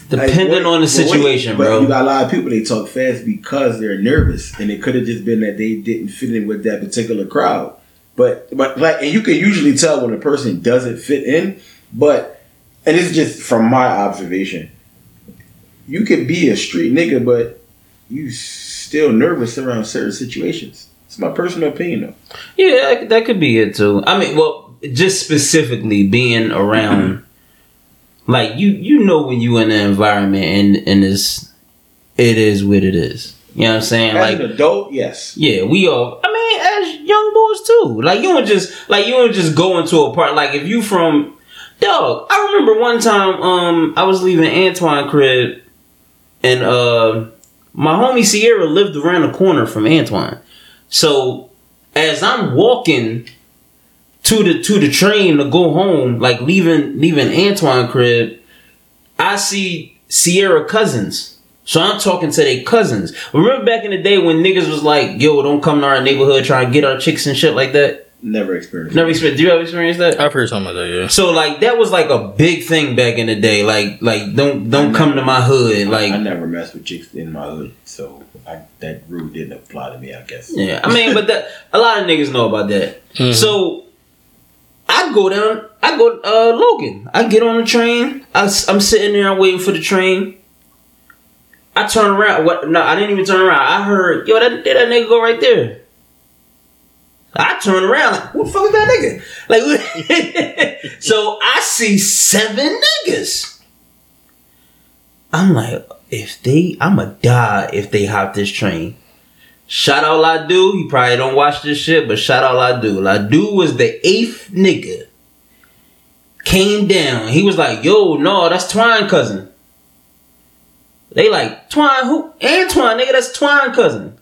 E: Like,
A: depending
E: what-
A: on the
E: wait,
A: situation,
E: but
A: bro.
E: You got a lot of people they talk fast because they're nervous, and it could have just been that they didn't fit in with that particular crowd. But but like, and you can usually tell when a person doesn't fit in. But and it's just from my observation, you could be a street nigga, but you still nervous around certain situations. It's my personal opinion, though.
A: Yeah, that, that could be it too. I mean, well, just specifically being around, like you, you know, when you in an environment and and it's, it is what it is. You know what I'm saying?
E: As
A: Like,
E: an adult, yes.
A: yeah, we all. I mean, as young boys too. Like you don't just like you don't just go into a part. Like if you from, dog. I remember one time, um, I was leaving Antoine crib, and uh, my homie Sierra lived around the corner from Antoine. So as I'm walking to the to the train to go home, like leaving leaving Antoine crib, I see Sierra cousins. So I'm talking to their cousins. Remember back in the day when niggas was like, "Yo, don't come to our neighborhood trying to get our chicks and shit like that."
E: Never experienced.
A: Never experienced. Do you ever experience that?
D: I've heard something like that. Yeah.
A: So like that was like a big thing back in the day. Like like don't don't come to my hood. Like
E: I never messed with chicks in my hood, so I, that rule didn't apply to me. I guess.
A: Yeah, I mean, but that a lot of niggas know about that. So I go down, I go uh Logan. I get on the train. I, I'm sitting there, I'm waiting for the train. I turn around. What? No, I didn't even turn around. I heard, yo, that did that nigga go right there. I turn around like, who the fuck is that nigga? Like, so I see seven niggas. I'm like, if they, I'ma die if they hop this train. Shout out Ladu. You probably don't watch this shit, but shout out Ladu. Ladu was the eighth nigga. Came down. He was like, yo, no, that's Twine cousin. They like, Twine who? Antoine, nigga, that's Twine cousin.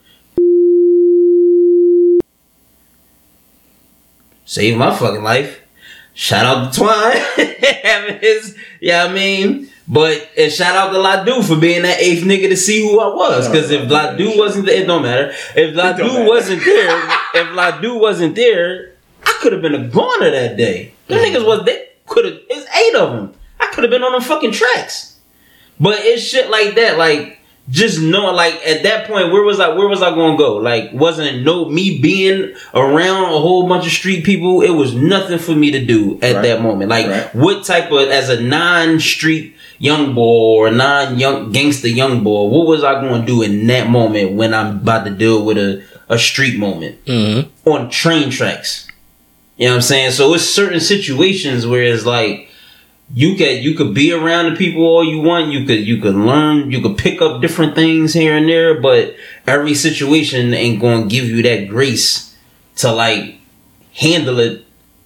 A: Saved my fucking life. Shout out to Twine. Having his, yeah, I mean. But and shout out to Ladu for being that eighth nigga to see who I was. Because if Ladu wasn't there, it don't matter. If Ladu wasn't there, if Ladu wasn't there, I could have been a goner that day. The niggas was they could have. It's eight of them. I could have been on the fucking tracks. But it's shit like that. Like just knowing, like at that point, where was I? Where was I going to go? Like wasn't no me being around a whole bunch of street people. It was nothing for me to do at
E: Right.
A: that moment. Like
E: Right.
A: what type of as a non-street young boy or non-young gangster young boy, what was I going to do in that moment when I'm about to deal with a a street moment
D: Mm-hmm.
A: on train tracks? You know what I'm saying? So it's certain situations where it's like you could you could be around the people all you want. You could you could learn. You could pick up different things here and there. But every situation ain't going to give you that grace to like handle it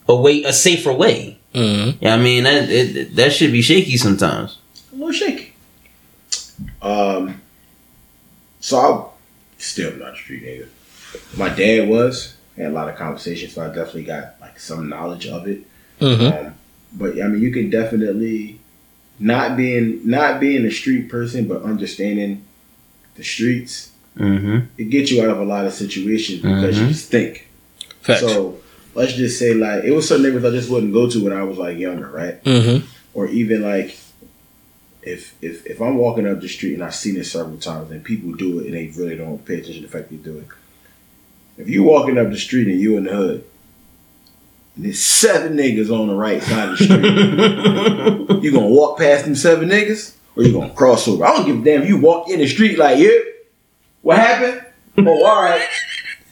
A: a way a safer way.
D: Mhm.
A: Yeah, I mean that it, that should be shaky sometimes.
E: a little shaky. Um, so I'm still not a street nigga. My dad was had a lot of conversations, so I definitely got like some knowledge of it.
D: Mhm.
E: Um, but I mean, you can definitely not being not being a street person, but understanding the streets.
A: Mm-hmm.
E: It gets you out of a lot of situations because you
A: Mhm.
E: just think.
D: Facts.
E: So let's just say like it was some neighborhoods I just wouldn't go to when I was like younger, right?
D: mm-hmm.
E: or even like if if if I'm walking up the street and I've seen it several times and people do it and they really don't pay attention to the fact they do it. If you walking up the street and you in the hood, and there's seven niggas on the right side of the street, you gonna walk past them seven niggas or you gonna cross over? I don't give a damn. if You walk in the street like, yeah, what happened? Oh, all right,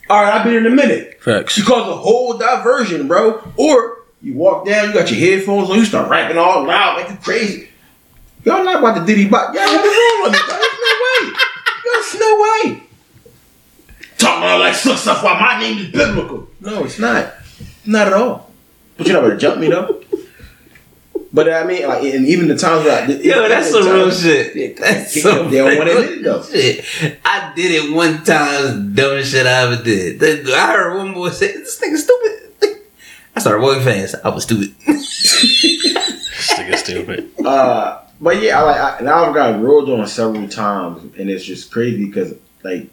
E: all right. I've been in a minute.
D: Facts.
E: You cause a whole diversion, bro. Or you walk down, you got your headphones on, you start rapping all loud like you crazy. Y'all not about to diddy bop. Y'all is wrong with me? bro? There's no way. There's no way. Talking all like suck stuff while my name is biblical. No, it's not. Not at all. But you're not gonna jump me though. But I mean, like, and even the times where I,
A: Yo, that's some real shit.
E: Yeah,
A: That's some
E: they don't wanna
A: real
E: admit it, though.
A: Shit. I did it one time. Dumbest shit I ever did. I heard one boy say, "This nigga stupid." I started walking fast. I was stupid.
D: This nigga stupid.
E: Uh, but yeah, I like I, now I've got rolled on several times, and it's just crazy because like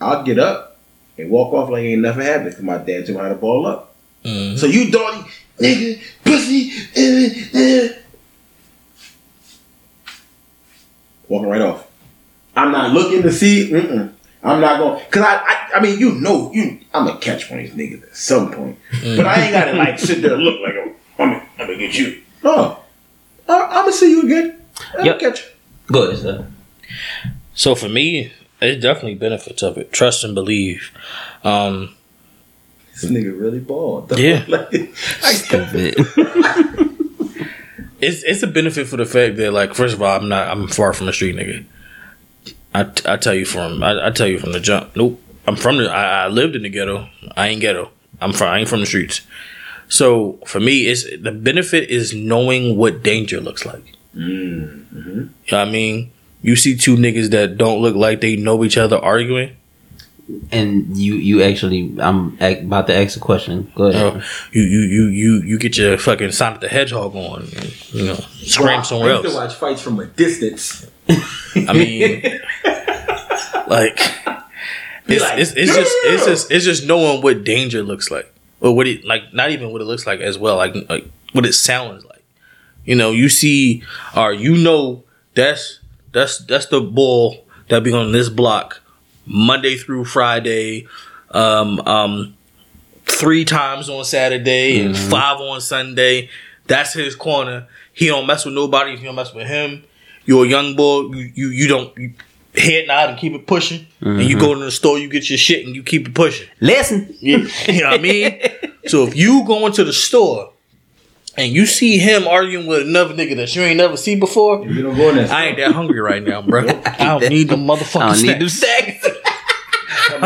E: I'll get up and walk off like ain't nothing happened because my dad told me how to ball up.
D: Mhm.
E: So you dirty nigga, pussy, eh, eh. walking right off. I'm not looking to see. Mm-mm. I'm not going because I, I I mean you know you I'm gonna catch one of these niggas at some point, but I ain't gotta like sit there and look like oh, I'm gonna, I'm gonna get you. No, I, I'm gonna see you again. I'll
A: Yep.
E: catch you.
A: Go ahead, sir.
D: So for me, it's definitely benefits of it. Trust and believe. Um,
E: This nigga really bald. though.
D: Yeah.
E: like,
A: Stupid.
D: it's it's a benefit for the fact that like first of all, I'm not I'm far from a street nigga. I, I tell you from I, I tell you from the jump. Nope, I'm from the I, I lived in the ghetto. I ain't ghetto. I'm from I ain't from the streets. So for me, it's the benefit is knowing what danger looks like.
E: mm, mhm.
D: You know what I mean? You see two niggas that don't look like they know each other arguing.
A: And you, you actually, I'm about to ask a question. Go ahead.
D: Uh, you, you you you you get your fucking Sonic the Hedgehog on. and, You know, scram somewhere
E: I used
D: else.
E: to watch fights from a distance.
D: I mean, like it's,
E: like,
D: it's, it's just it's just it's just knowing what danger looks like, or what it like. Not even what it looks like as well, like like what it sounds like. You know, you see, or you know, that's that's that's the bull that be on this block Monday through Friday, um, um, three times on Saturday and five on Sunday. That's his corner. He don't mess with nobody. If you don't mess with him, you're a young boy. You you, you don't you head nod and keep it pushing. And you go to the store, you get your shit and you keep it pushing.
A: Listen.
D: You, you know what I mean? So if you go into the store and you see him arguing with another nigga that you ain't never seen before,
E: You don't go in there.
D: I ain't that hungry right now, bro. I don't need the motherfucking
A: I don't need them
D: snacks.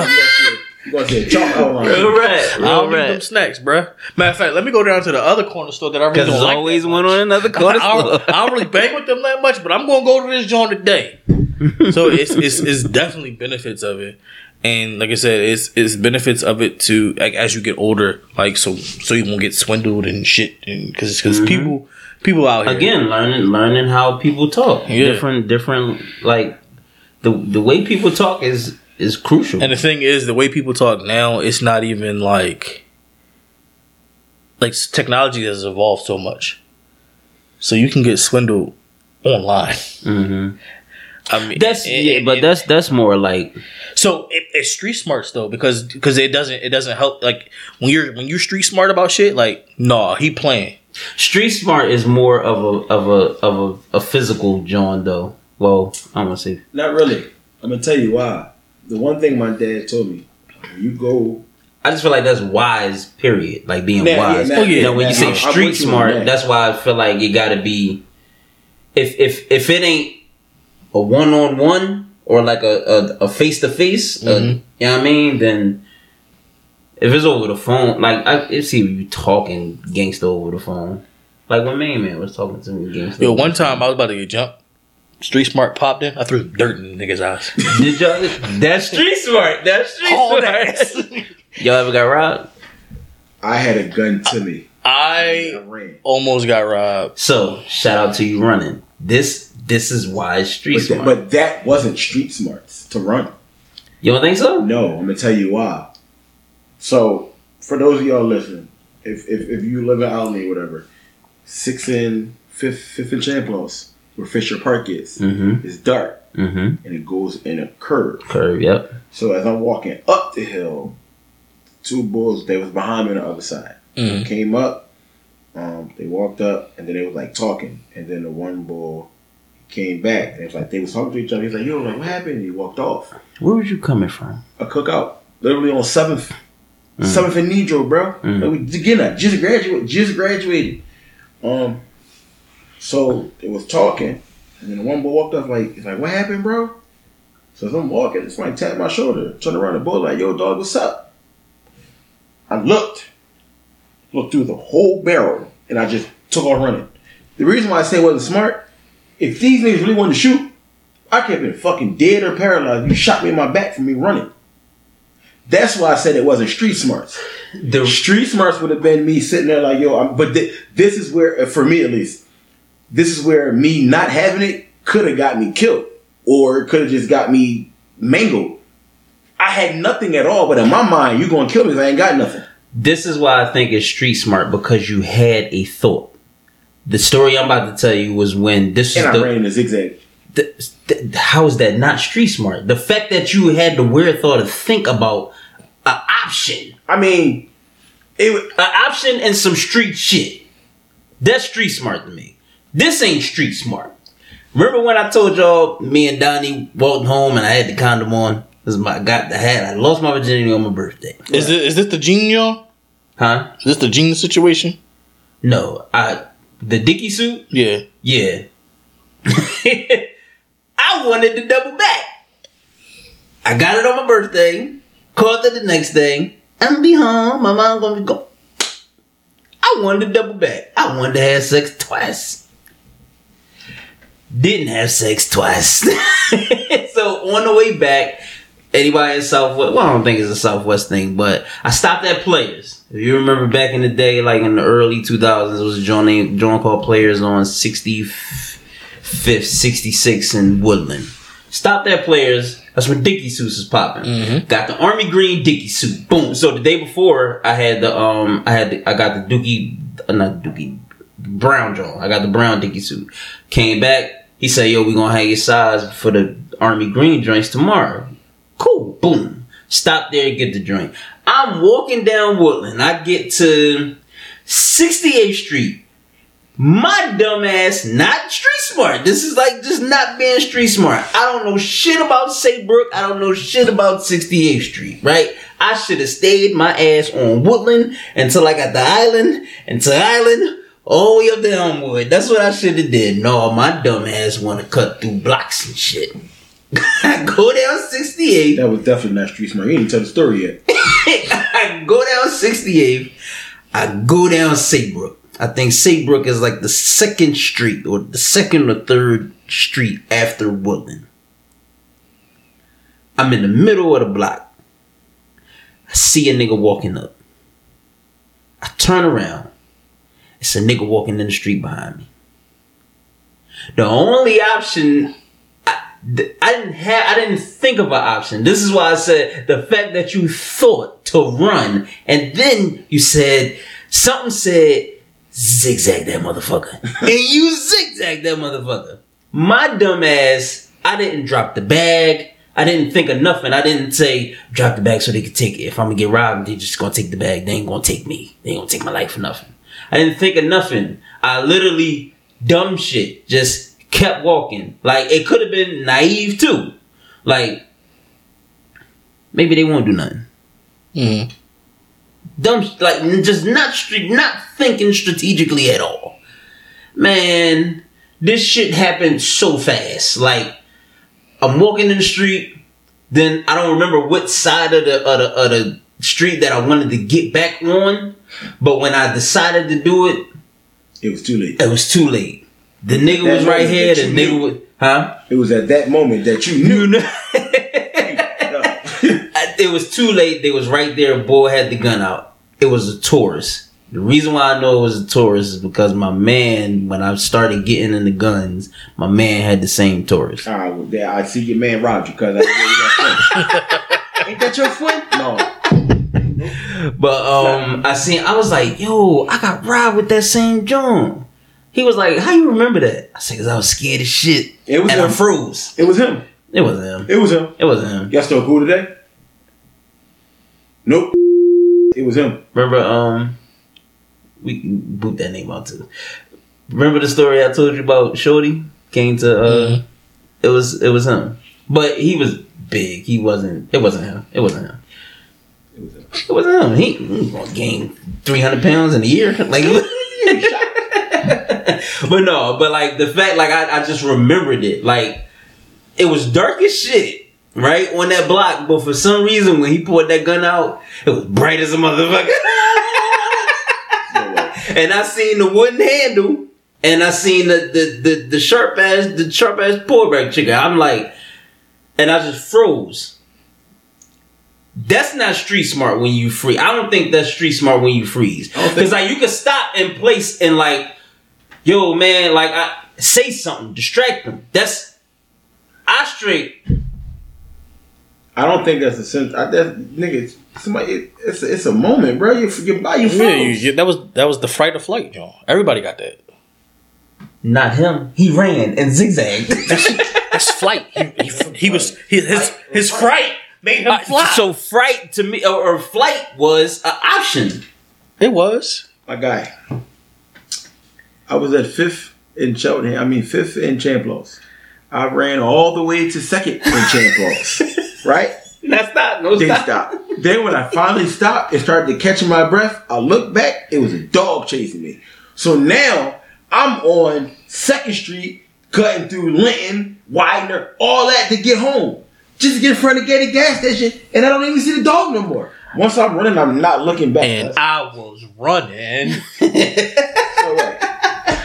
A: Stacks.
E: You gonna say chalk all
A: All
E: around.
A: right.
D: I
A: All
D: don't need them snacks, bro. Matter of fact, let me go down to the other corner store that I really
A: Because
D: don't
A: there's
D: like.
A: always
D: that
A: one on another corner
D: I,
A: store.
D: don't, I don't really bang with them that much, but I'm gonna go to this joint today. so it's, it's it's definitely benefits of it, and like I said, it's it's benefits of it to like as you get older, like so so you won't get swindled and shit, and because because mm-hmm. people people out here
A: Again, learning learning how people talk.
D: Yeah.
A: Different different like the the way people talk is is crucial.
D: And the thing is, the way people talk now, it's not even like like technology has evolved so much, so you can get swindled online.
A: hmm
D: I mean,
A: That's
D: and-
A: yeah,
D: and-
A: but
D: and-
A: that's that's more like
D: so it, it's street smarts though because because it doesn't it doesn't help like when you're when you're street smart about shit like nah he playing
A: street smart is more of a of a of a, a physical John though. Well, I'm gonna say
E: Not really. I'm gonna tell you why. The one thing my dad told me: you go
A: I just feel like that's wise. Period. Like being
E: Nah, yeah,
A: wise.
E: nah,
D: Oh, yeah.
A: You know, when you say
E: I'm- I'm
A: street
E: you
A: smart,
E: that.
A: that's why I feel like it got to be. If if if it ain't a one on one or like a a face to face, you know what I mean? Then if it's over the phone, like I it see you talking gangster over the phone, like when Main Man was talking to me gangster.
D: Yo, one time I was about to get jumped. Street Smart popped in. I threw dirt in the nigga's eyes.
A: Did y'all? That's street smart. That's street
D: All
A: smart.
D: that.
A: Y'all ever got robbed?
E: I had a gun to me. I
D: I
E: ran.
D: almost got robbed.
A: So shout out to you running. This this is why street
E: But that,
A: smart.
E: but that wasn't street smarts to run.
A: you don't think so?
E: No, I'm gonna tell you why. So, for those of y'all listening, if if, if you live in Albany, whatever, six and fifth fifth and Champlost, where Fisher Park is,
A: Mm-hmm.
E: it's dark
A: Mm-hmm.
E: and it goes in a curve.
A: Curve. Yep.
E: So as I'm walking up the hill, two bulls they was behind me on the other side.
D: Mhm.
E: Came up, um, they walked up, and then they was like talking, and then the one bull came back, and it was like they was talking to each other. He's like, "Yo, like what happened?" And he walked off.
A: Where was you coming from?
E: a cookout, literally on seventh,
A: Mm.
E: seventh and Nedro, bro.
A: Mm.
E: Like, we- again, I just graduated, just graduated. Um, so it was talking, and then the one boy walked up like, he's like, "What happened, bro?" So as I'm walking, this like tapped my shoulder, turned around the boy like, "Yo, dog, what's up?" I looked, looked through the whole barrel, and I just took off running. The reason why I say it wasn't smart, if these niggas really wanted to shoot, I could have been fucking dead or paralyzed. You shot me in my back for me running. That's why I said it wasn't street smarts.
A: The
E: Street smarts would have been me sitting there like, yo, I'm, but thi- this is where, for me at least, this is where me not having it could have got me killed or could have just got me mangled. I had nothing at all, but in my mind, you're gonna kill me 'cause I ain't got nothing.
A: this is why I think it's street smart because you had a thought. The story I'm about to tell you was when this is
E: And I
A: the,
E: ran in a zigzag.
A: the, the- how is that not street smart? The fact that you had the weird thought to think about an option,
E: I mean, it.
A: an option and some street shit. That's street smart to me. This ain't street smart. Remember when I told y'all me and Donnie walked home and I had the condom on? This is my got the hat. I lost my virginity on my birthday.
D: Is this, is this the gene, y'all?
A: Huh?
D: Is this the gene situation?
A: No. I the dicky suit?
D: Yeah.
A: Yeah. I wanted to double back. I got it on my birthday. Called it the next day. I'm gonna be home. My mom gonna be go. I wanted to double back. I wanted to have sex twice. Didn't have sex twice. so on the way back, anybody in Southwest, well, I don't think it's a Southwest thing, but I stopped at Players. If you remember back in the day, like in the early 2000s, it was a joint named, joint called Players on 65th, 66 in Woodland. Stopped at Players. That's when Dickie suits was popping. Got the army green Dickie suit. Boom. So the day before, I had the um, I had the, I got the Dookie, uh, not Dookie, brown jaw. I got the brown Dickie suit. Came back. He said, "Yo, we gonna have your size for the army green joints tomorrow." Cool. Boom. Stop there and get the joint. I'm walking down Woodland. I get to 68th Street. My dumb ass, not street smart. This is like just not being street smart. I don't know shit about Saybrook. I don't know shit about 68th Street, right? I should have stayed my ass on Woodland until I got the island, and to island, way up to Elmwood. That's what I should have did. No, my dumb ass want to cut through blocks and shit. I go down 68.
E: That was definitely not street smart. You didn't tell the story yet.
A: I go down 68. I go down Saybrook. I think Saybrook is like the second street or the second or third street after Woodland. I'm in the middle of the block. I see a nigga walking up. I turn around. It's a nigga walking in the street behind me. The only option I, I didn't have I didn't think of an option. This is why I said the fact that you thought to run and then you said something said zigzag that motherfucker. and you zigzag that motherfucker. My dumb ass, I didn't drop the bag. I didn't think of nothing. I didn't say drop the bag so they could take it. If I'm gonna get robbed, they just gonna take the bag. They ain't gonna take me. They ain't gonna take my life for nothing. I didn't think of nothing. I literally dumb shit. Just kept walking. Like it could have been naive too. Like maybe they won't do nothing.
D: hmm
A: Dumb, like just not not thinking strategically at all. Man, this shit happened so fast. Like I'm walking in the street, then I don't remember what side of the of the, of the street that I wanted to get back on. But when I decided to do it,
E: It was too late.
A: it was too late. The nigga
E: That
A: was right here. The nigga
E: knew.
A: was, huh?
E: It was at that moment that you knew.
A: You know. It was too late. They was right there. Boy had the gun out. It was a Taurus. The reason why I know it was a Taurus is because my man, when I started getting into guns, my man had the same Taurus.
E: Ah, well, there, I see your man robbed you because I Ain't that your friend? No.
A: But um, I seen. I was like, "Yo, I got robbed with that same John." He was like, "How you remember that?" I said, "Cause I was scared as shit,
E: It was
A: and I
E: him.
A: froze."
E: It was him.
A: It wasn't him.
E: It was him.
A: It wasn't him.
E: Y'all still cool today? Nope. It was him.
A: Remember, um, we boot that name out too. Remember the story I told you about Shorty came to uh it was it was him. But he was big. He wasn't it wasn't him. It wasn't him.
E: It was him.
A: It wasn't him. Uh, he, he gonna gain three hundred pounds in a year. Like But no, but like the fact like I, I just remembered it. Like it was dark as shit. Right on that block, but for some reason when he pulled that gun out, it was bright as a motherfucker. And I seen the wooden handle, and I seen the the the, the sharp ass the sharp ass pullback trigger. I'm like, and I just froze. That's not street smart when you freeze. I don't think that's street smart when you freeze.
E: I don't think-
A: Because like you can stop in place and like, yo man, like I say something, distract them. That's I straight.
E: I don't think that's a sense. I, that nigga, it's- somebody, it, it's a, it's a moment, bro. You forget by your
D: Yeah,
E: phone.
D: you, you- that was that was the fright of flight, John. Everybody got that.
A: Not him. He ran and zigzagged.
D: That's flight. He, he, he was he, his his fright made him
A: Uh, so fright to me or, or flight was an option.
D: it was.
E: My guy. I was at fifth in Cheltenham. I mean fifth in Champlost. I ran all the way to second in Champlost. right?
A: That's not no
E: Didn't stop. Then when I finally stopped and started to catch my breath, I looked back. It was a dog chasing me. So now I'm on Second Street, cutting through Linton, Widener, all that to get home. Just to get in front of Getty gas station, and I don't even see the dog no more. Once I'm running, I'm not looking back.
D: And I was running.
E: no way.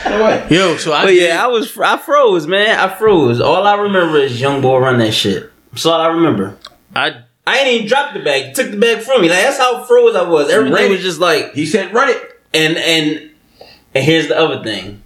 E: No way.
D: Yo, so I
A: But
D: did-
A: yeah, I was I froze, man. I froze. All I remember is young boy run that shit. That's all I remember.
D: I
A: I ain't even dropped the bag. He took the bag from me. Like that's how froze I was. Everything
E: Ready.
A: was just like
E: He said, "Run it."
A: and and and here's the other thing.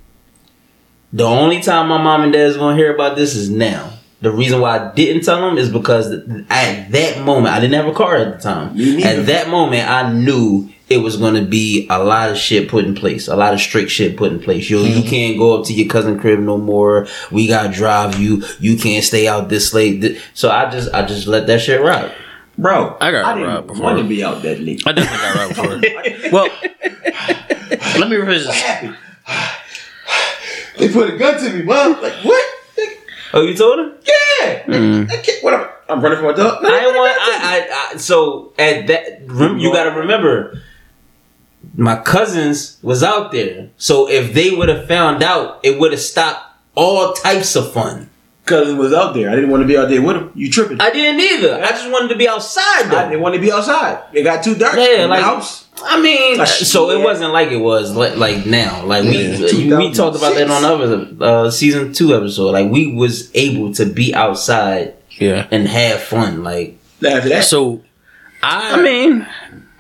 A: The only time my mom and dad's gonna hear about this is now. The reason why I didn't tell them is because at that moment I didn't have a car at the time. At that moment, I knew it was gonna be a lot of shit put in place, a lot of strict shit put in place. Yo, you mm-hmm. can't go up to your cousin crib no more. We gotta drive you. You can't stay out this late. So I just, I just let that shit ride.
E: Bro,
D: I got I
E: didn't
D: robbed before.
E: want to be out that late.
D: I definitely got robbed before. well, let me rephrase this.
E: happened? they put a gun to me, mom. Like what?
A: Oh, you told him?
E: Yeah. I can't, mm. what? I'm, I'm running for my dog. No,
A: I
E: they put a
A: want.
E: gun to me.
A: I, I, I. So at that, rem, you got to remember, my cousins was out there. So if they would have found out, it would have stopped all types of fun.
E: Cousin was out there. I didn't want to be out there with him. You tripping? I,
A: I didn't either. I just wanted to be outside though.
E: didn't want to be outside. It got too dark.
A: Yeah,
E: in
A: like-
E: the house.
A: I mean,
E: Like,
A: so it wasn't like it was like, like now. Like we
E: Yeah,
A: we, we talked about that on the other uh, season two episode. Like we was able to be outside
D: Yeah.
A: and have fun. Like
E: After that,
D: So I
A: I mean,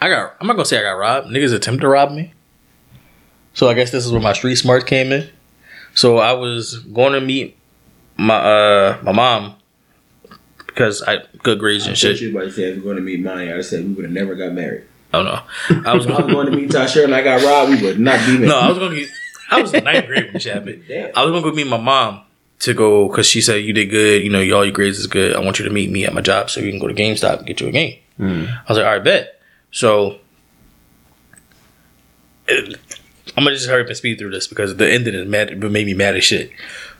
D: I got I'm not gonna say I got robbed. Niggas attempt to rob me. So I guess this is where my street smarts came in. So I was going to meet my uh my mom because I good grades
E: I
D: and
E: said
D: shit.
E: you about to say I was going to meet Monty. I said we would have never got married.
D: Oh don't. I was
E: If I was
D: going.
E: going to meet Tasha and I got robbed. We would not be married.
D: No, I was gonna. Get, I was in ninth grade when this shit happened.
E: Damn.
D: I was gonna go meet my mom to go because she said you did good. You know, all your grades is good. I want you to meet me at my job so you can go to GameStop and get you a game. I was like, all right, bet. So it- I'm gonna just hurry up and speed through this because the ending is mad. It made me mad as shit.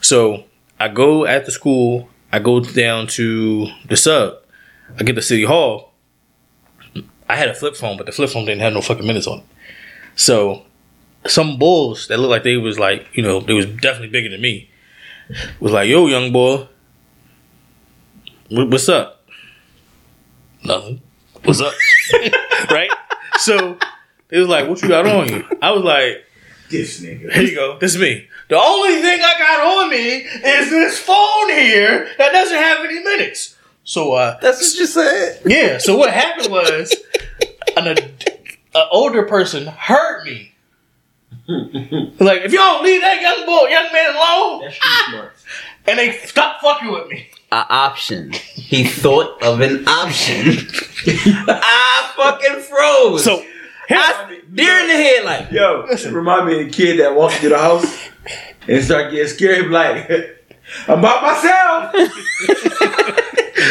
D: So I go at the school. I go down to the sub. I get to City Hall. I had a flip phone, but the flip phone didn't have no fucking minutes on it. So some bulls that looked like they was like, you know, they was definitely bigger than me. Was like, yo, young boy, what's up? Nothing. What's up? right? So it was like, what you got on you? I was like,
E: This nigga.
D: here you go. This is me. The only thing I got on me is this phone here that doesn't have any minutes. So uh
A: That's what you said.
D: yeah, so what happened was an an older person heard me. like, if y'all leave that young boy, young man alone,
E: That's street smart.
D: and they stop fucking with me.
A: An option. He thought of an option. I fucking froze.
D: So
A: I, deer in the head, like
E: Yo, it remind me of the kid that walked into the house and start getting scared. He be Like, I'm by myself.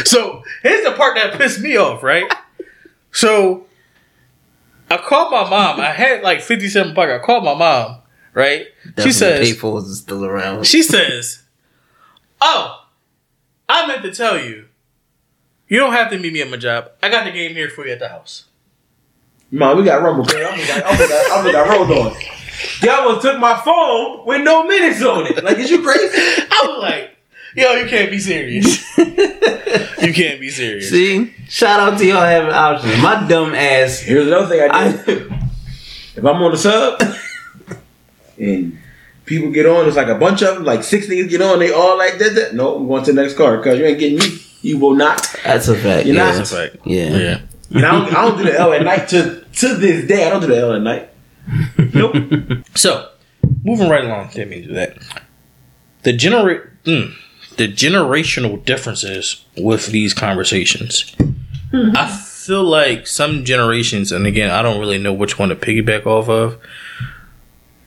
D: So here's the part that pissed me off, right? So I called my mom. I had like 57 bucks. I called my mom, right? she says,
A: Payphones is still around.
D: she says, "Oh, I meant to tell you, you don't have to meet me at my job. I got the game here for you at the house."
E: Man, we got rumble, man. I'm gonna, I'm gonna, I'm gonna rolled on. Y'all almost took my phone with no minutes on it. Like, is you crazy?
D: I was like, "Yo, you can't be serious. you can't be serious."
A: See, shout out to y'all having options. My dumb ass.
E: Here's another thing I
A: I,
E: if I'm on the sub and people get on, it's like a bunch of them, like six niggas get on, they all like that. that. No, I'm going to the next card because you ain't getting me. You will not.
A: that's a fact.
E: You're
A: yeah.
E: not-
D: That's a fact.
A: Yeah.
D: Yeah.
E: And I don't, I don't do the L at night to to this day. I don't do the L at night. Nope.
D: So, moving right along, let me do that. The genera- mm, the generational differences with these conversations. I feel like some generations, and again, I don't really know which one to piggyback off of.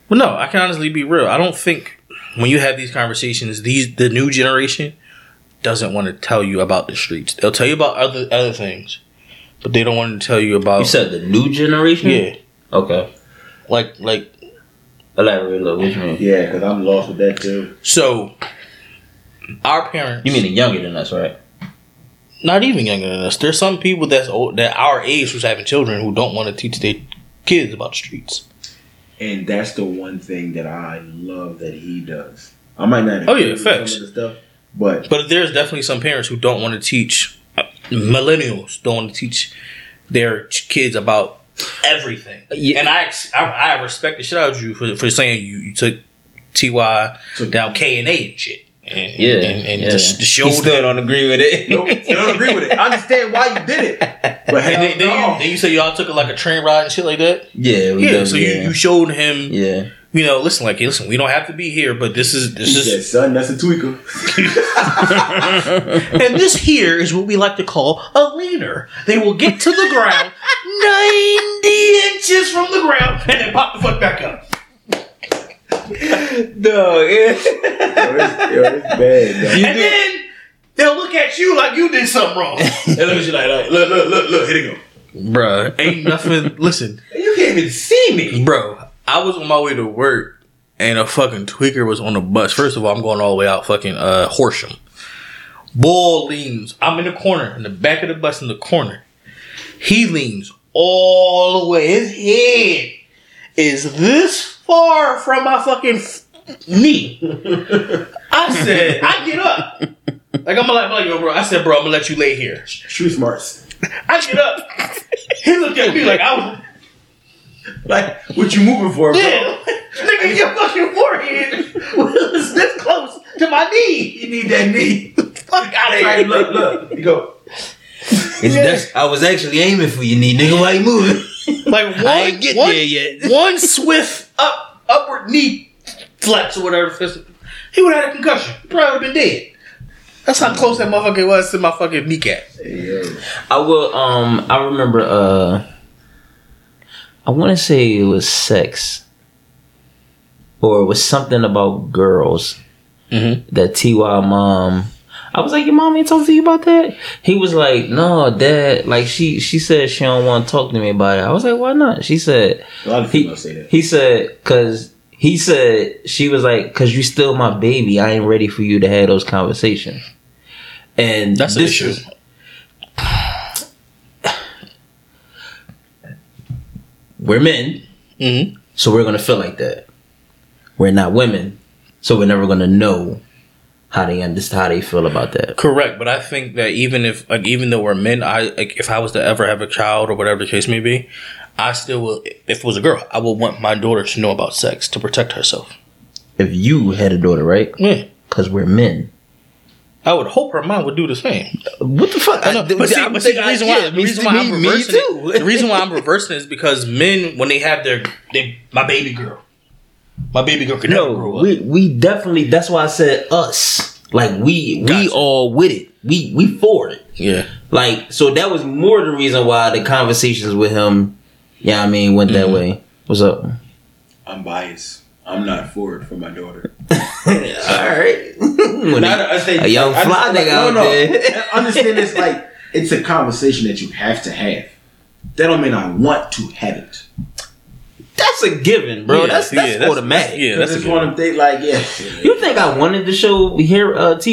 D: But no, I can honestly be real. I don't think when you have these conversations, these the new generation doesn't want to tell you about the streets. They'll tell you about other other things, but they don't want to tell you about
A: You said the new generation.
D: yeah,
A: Okay.
D: like like
A: Elaborate a little. What you mean?
E: Yeah, because I'm lost with that too.
D: so. Our parents,
A: You mean the younger than us, right?
D: not even younger than us. There's some people that's old, that our age who's having children who don't want to teach their kids about the streets.
E: And that's the one thing that I love that he does. I might not.
D: Oh, yeah,
E: agree with some
D: facts.
E: of the stuff, but
D: But there's definitely some parents who don't want to teach millennials don't want to teach their kids about everything.
A: Yeah.
D: And I, I I respect the shit out of you for for saying you, you took Ty
E: Took-
D: down K and A and shit. And,
A: Yeah.
D: and, and
A: yeah.
D: sh- to show
A: still don't agree with it.
E: nope, I don't agree with it. I understand why you did it, but
D: then, then,
E: no.
D: you, then you say y'all took like a train ride and shit like that.
A: Yeah.
D: Yeah,
A: done-
D: so
A: yeah.
D: you, you showed him
A: Yeah.
D: You know, listen, like, listen, we don't have to be here, but this is
E: He
D: this
E: said,
D: is,
E: "Son, that's a tweaker."
D: and this here is what we like to call a leaner. They will get to the ground ninety inches from the ground and then pop the fuck back up.
A: Dog.
E: yo, it's, yo, it's bad. Yo.
D: And then they'll look at you like you did something wrong.
E: And look at you like, like, look, look, look, look, here they go.
D: Bruh, ain't nothing. Listen,
E: You can't even see me.
D: bro, I was on my way to work and a fucking tweaker was on the bus. First of all, I'm going all the way out fucking uh Horsham. Bull leans. I'm in the corner, in the back of the bus in the corner. He leans all the way. His head is this far from my fucking f- knee. I said, I get up. Like I'm gonna like, like, yo, bro. I said, bro, I'm gonna let you lay here.
E: Street smarts.
D: I get up. He looked at me like I was
E: Like, what you moving for, bro?
D: Yeah. Nigga, your fucking forehead was this close to my knee.
E: You need that knee.
D: Fuck out of here.
E: look, look. You go.
A: It's, that's, I was actually aiming for your knee nigga. Why you moving?
D: Like one,
A: I ain't get
D: one,
A: there yet.
D: one swift up upward knee flex or whatever. He would have had a concussion. He probably would have been dead. That's how close that motherfucker was to my fucking kneecap.
E: Hey, yo.
A: I will. Um, I remember. Uh, I want to say it was sex, or it was something about girls.
D: Mhm.
A: That Ty mom. I was like, your mom ain't talking to you about that. He was like, no, dad. Like she, she said she don't want to talk to me about it. I was like, why not? She said,
E: A lot of
A: he,
E: people say that.
A: he said, cause he said she was like, cause you still my baby. I ain't ready for you to have those conversations. And
D: That's an issue.
A: is- we're men,
D: hmm
A: so we're gonna feel like that. We're not women, so we're never gonna know how they understand how they feel about that.
D: Correct, but I think that even if like even though we're men, I like if I was to ever have a child or whatever the case may be, I still will. If it was a girl, I would want my daughter to know about sex to protect herself.
A: If you had a daughter, right?
D: Yeah,
A: Because we're men.
D: I would hope her mom would do the same.
A: What the fuck?
D: I know, but see,
A: I'm
D: but see the reason why
A: yeah,
D: the reason why I'm
A: me- me
D: reversing
A: too.
D: it, the reason why I'm reversing it is because men when they have their they, my baby girl, my baby girl can never grow
A: No,
D: up.
A: we we definitely. That's why I said us. Like we we all with it. We we for it.
D: yeah,
A: Like so that was more the reason why the conversations with him. Yeah, I mean, went that
D: Mhm.
A: way. What's up?
E: I'm biased. I'm not for it for my daughter.
A: All right. When
E: Not-
A: he-
E: I say-
A: a young
E: I just-
A: fly
E: like,
A: nigga out
E: no, no.
A: there.
E: Understand it's like it's a conversation that you have to have. That don't mean I want to have it.
A: That's a given, bro.
D: Yeah,
A: that's that's
D: yeah, that's-
A: automatic.
D: yeah, that's
E: it's
D: a
E: one of them things like, yeah.
A: You think I wanted to show here uh, Ty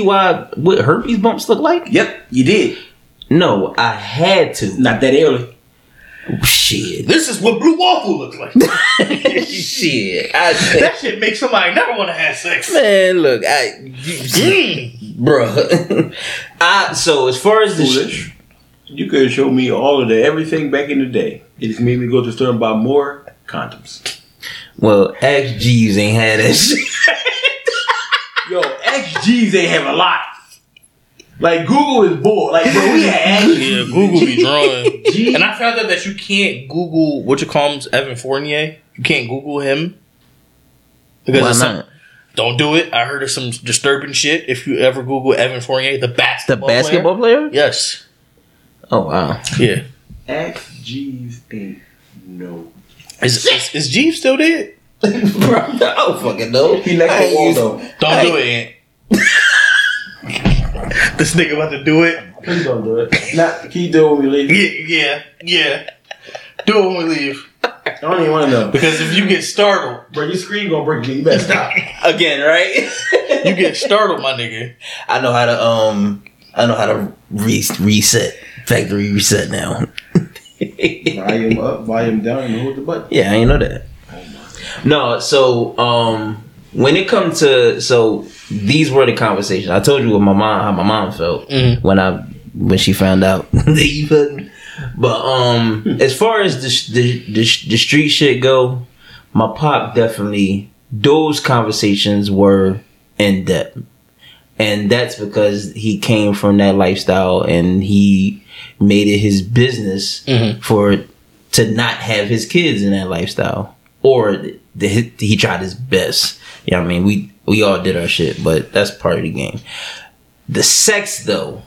A: what herpes bumps look like?
E: Yep, you did.
A: No, I had to.
E: Not that early.
A: Shit.
D: this is what blue waffle looks like.
A: Shit. I,
D: that shit makes somebody never want to have sex.
A: man, look, I,
D: Mm.
A: bro. I so as far as the sh-
E: You could show me all of the everything back in the day. It just made me go to the store and buy more condoms.
A: well, Ask Jeeves ain't had that shit.
E: Yo, Ask Jeeves ain't have a lot. Like Google is bored. Like bro, we had
D: Yeah, Google be drawing. And I found out that you can't Google what you call him, Evan Fournier. You can't Google him because
A: Why
D: of some-
A: not?
D: Don't do it. I heard of some disturbing shit. If you ever Google Evan Fournier, the basketball,
A: The
D: basketball,
A: basketball
D: player.
A: player?
D: Yes.
A: Oh wow.
D: Yeah.
E: Ask Jeeves ain't no.
D: Is is, is Jeeves still dead?
A: bro, I don't fucking know.
E: He left
A: the
E: to though.
D: Don't
A: I
D: do it, Ant. This nigga about to do it.
E: Please don't do it. Not can you do it when we leave?
D: Yeah, yeah, yeah. Do it when we leave.
E: I don't even want to know.
D: Because if you get startled,
E: Bro, your screen gonna break again. You better stop.
A: Again, right?
D: you get startled, my nigga.
A: I know how to um I know how to re- reset factory reset now.
E: volume up, volume down, and hold the button.
A: Yeah, I ain't know that. No, so um when it comes to so these were the conversations. I told you what my mom how my mom felt
D: Mhm.
A: when I when she found out that you couldn't. But um as far as the, the the the street shit go, my pop definitely those conversations were in depth. And that's because he came from that lifestyle and he made it his business
D: Mhm.
A: for to not have his kids in that lifestyle, or he tried his best. You know what I mean? We we all did our shit, but that's part of the game. The sex though,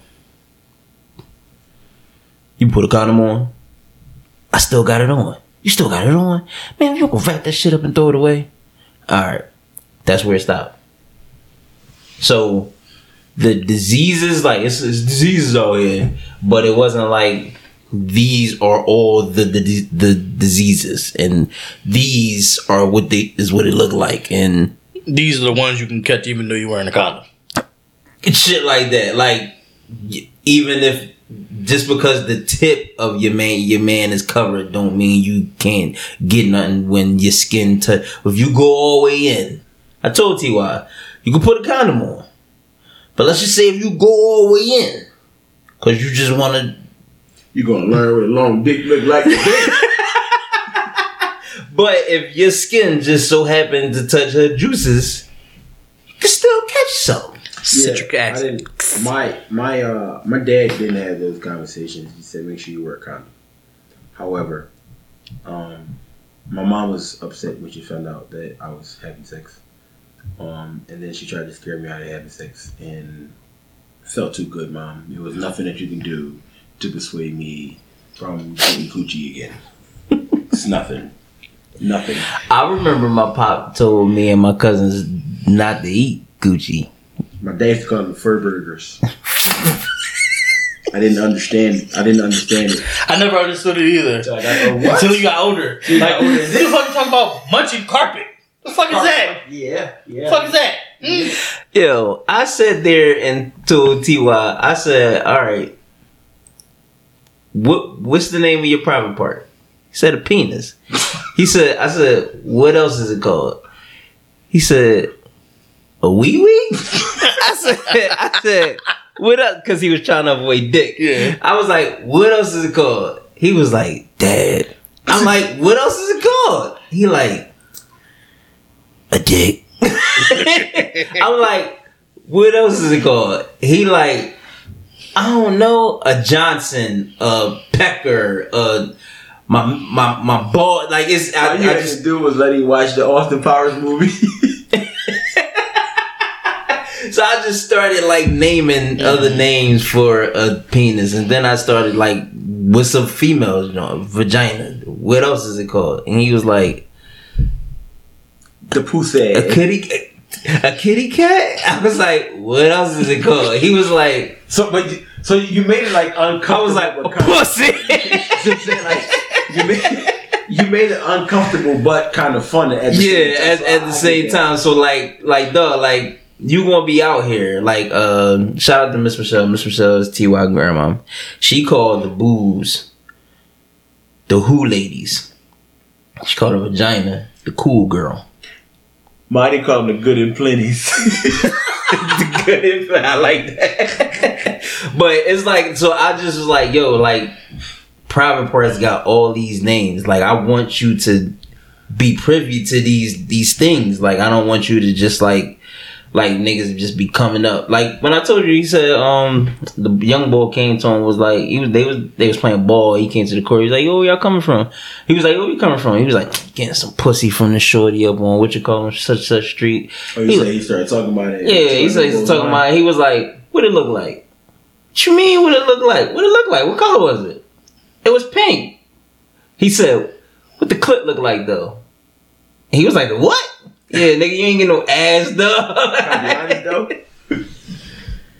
A: you put a condom on. I still got it on. You still got it on, man. You gonna wrap that shit up and throw it away? All right, that's where it stopped. So the diseases, like it's, it's diseases out here, but it wasn't like these are all the, the the diseases, and these are what they is what it looked like, and
D: These are the ones you can catch even though you're wearing a condom.
A: shit like that. Like even if just because the tip of your man your man is covered, don't mean you can't get nothing when your skin touch. If you go all the way in, I told Ty, you can put a condom on, but let's just say if you go all the way in, because you just want to.
E: You gonna learn what a long dick look like today.
A: But if your skin just so happened to touch her juices, you can still catch some.
D: Citric
E: Yeah, I
D: acid.
E: didn't- my my uh my dad didn't have those conversations. He said make sure you wear a condom. However, um, my mom was upset when she found out that I was having sex. Um, and then she tried to scare me out of having sex, and felt too good, mom. There was nothing that you can do to persuade me from getting coochie again. it's nothing, nothing.
A: I remember my pop told me and my cousins not to eat Gucci.
E: My dad used to call them fur burgers. I didn't understand. I didn't understand it.
D: I never understood it either.
E: So I got, oh.
D: Until you got older.
E: you
D: Like,
E: got older.
D: then you fucking talking about munching carpet. What the fuck is that?
E: Yeah,
D: What
E: yeah.
D: the fuck is that? Mm.
A: Yo, I sat there and told Ty, I said, all right, what what's the name of your private part? He said a penis. He said, I said, what else is it called? He said, a wee wee? I said, I said, what up? Because he was trying to avoid dick.
D: Yeah.
A: I was like, what else is it called? He was like, dad. I'm like, what else is it called? He like, a dick. I'm like, what else is it called? He like, I don't know, a Johnson, a Pecker, a my my my ball. Like it's I,
E: All
A: I
E: you had
A: just
E: to do was let him watch the Austin Powers movie.
A: so I just started like naming other mm-hmm. names for a penis, and then I started like what's a female, you know, vagina. What else is it called? And he was like
E: the pussy.
A: a kitty. A kitty cat? I was like, what else is it called? He was like,
E: So, but you, so you made it like uncomfortable.
A: I was like,
E: but kind of-
A: pussy.
E: So I'm saying, like, you made you made it uncomfortable but kind of fun at the
A: yeah,
E: same time.
A: at,
E: So
A: at
E: I
A: the same time. So like, like, duh, like you gonna be out here. Like, uh, shout out to Miss Michelle. Miss Michelle is Ty grandma. She called the booze the Who ladies. She called her vagina the cool girl.
E: Marty called them the good and plenties.
A: the good and I like that. But it's like, so I just was like, yo, like, private parts got all these names. Like, I want you to be privy to these these things. Like, I don't want you to just like. Like niggas just be coming up. Like when I told you, he said um the young boy came to him was like he was they was they was playing ball. He came to the court. He was like, "Yo, where y'all coming from?" He was like, "Where you coming from?" He was like, "Getting some pussy from the shorty up on what you call him such such street."
E: oh,
A: He
E: you
A: was-
E: said he started talking about it.
A: Yeah, he said he's talking about. He was like, "What it look like?" What you mean? What it look like? What it look like? What color was it? It was pink. He said, "What the clip look like though?" He was like, "What?" Yeah, nigga, you ain't get no ass
E: Can be
A: though.
E: honest, though?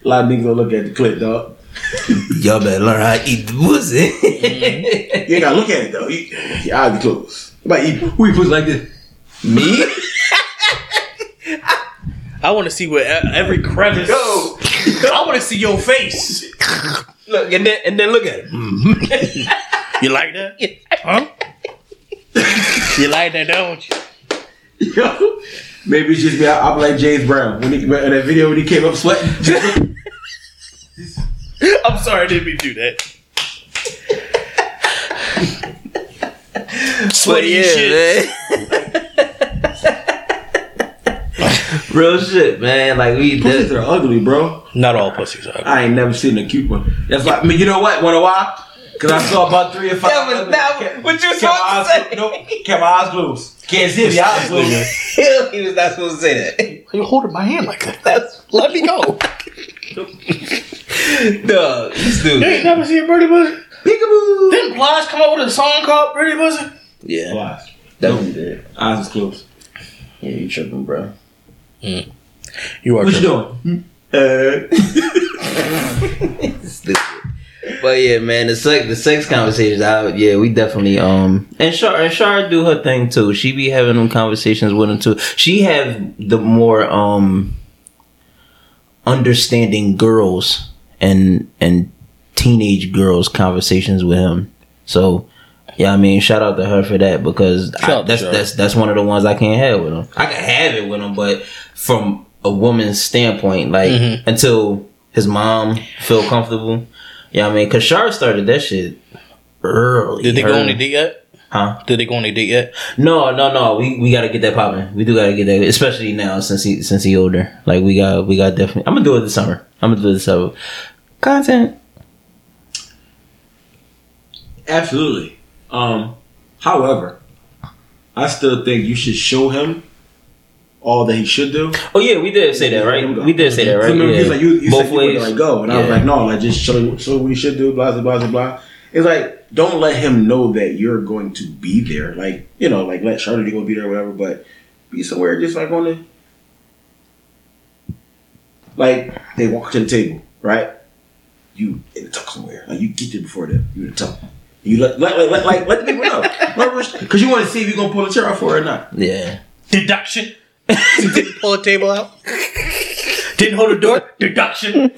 E: A lot of niggas gonna look at the clip, dog.
A: Y'all better learn how to eat the pussy. Mm-hmm.
E: You ain't gotta look at it though. You, your eyes are closed. But eat, who you pussy like this?
A: Me?
D: I want to see what e- every crevice.
E: Go.
D: I want to see your face.
A: Look and then and then look at it.
D: You like that? Huh? you like that, don't you?
E: Yo, maybe it's just me. I, I'm like James Brown when he in that video when he came up sweating.
D: I'm sorry, I didn't mean to do that. Sweaty
A: yeah,
D: shit.
A: man. Real shit, man. Like we
E: Pussies
A: did.
E: are ugly, bro.
D: Not all pussies are.
E: I ain't never seen a cute one. That's why. I mean, you know what? Wanna why? Because I saw about three or five.
A: That was
E: ugly-
A: that.
E: kept-
A: What you
E: kept my
A: supposed
E: eyes
A: to say?
E: closed. Nope. Kept my eyes closed. Can't see the eyes closed.
A: he was not supposed to say that.
D: Why you holding my hand like that?
A: That's
D: Let me go.
A: Dog, you
D: You
A: stupid.
D: ain't never seen Birdie Pussy?
A: Peekaboo.
D: Didn't Blige come out with a song called Birdie Pussy?
A: Yeah,
E: Eyes.
A: definitely did.
E: Eyes is closed.
A: Yeah, you tripping, bro.
D: You are.
E: What you doing? Uh,
A: Stupid. But yeah, man, the sex the sex conversations out. Yeah, we definitely um and Shar and Shar do her thing too. She be having them conversations with him too. She have the more um understanding girls and and teenage girls conversations with him. So yeah, I mean, shout out to her for that because I,
D: Shout out to
A: that's that's that's one of the ones I can't have with him. I can have it with him, but from a woman's standpoint, like
D: Mm-hmm.
A: until his mom feel comfortable. Yeah, I mean, cause Shar started that shit early.
D: Did they go
A: Her-
D: on a date yet?
A: Huh?
D: Did they go on a date yet?
A: No, no, no. We we gotta get that popping. We do gotta get that, especially now since he since he older. Like we got we got definitely. I'm gonna do it this summer. I'm gonna do it this summer. Content.
E: absolutely. Um, however, I still think you should show him all that he should do.
A: Oh yeah, we did say that, right?
E: Let him go.
A: We did say that, right?
E: Remember,
A: Yeah.
E: he's like, you, you
A: Both
E: said you were
A: ways.
E: like go, and I was like, no, like just show show what he should do, blah blah blah blah blah. It's like don't let him know that you're going to be there. Like you know, like let Charlotte go be there, or whatever. But be somewhere just like on the like they walk to the table, right? You in the tuck somewhere, like you get there before them. You in the tuck. You let let, let, let like let the people know, because you want to see if you're gonna pull a chair out for it or not.
A: Yeah.
D: Deduction. Didn't pull a table out. Didn't hold a door. Deduction.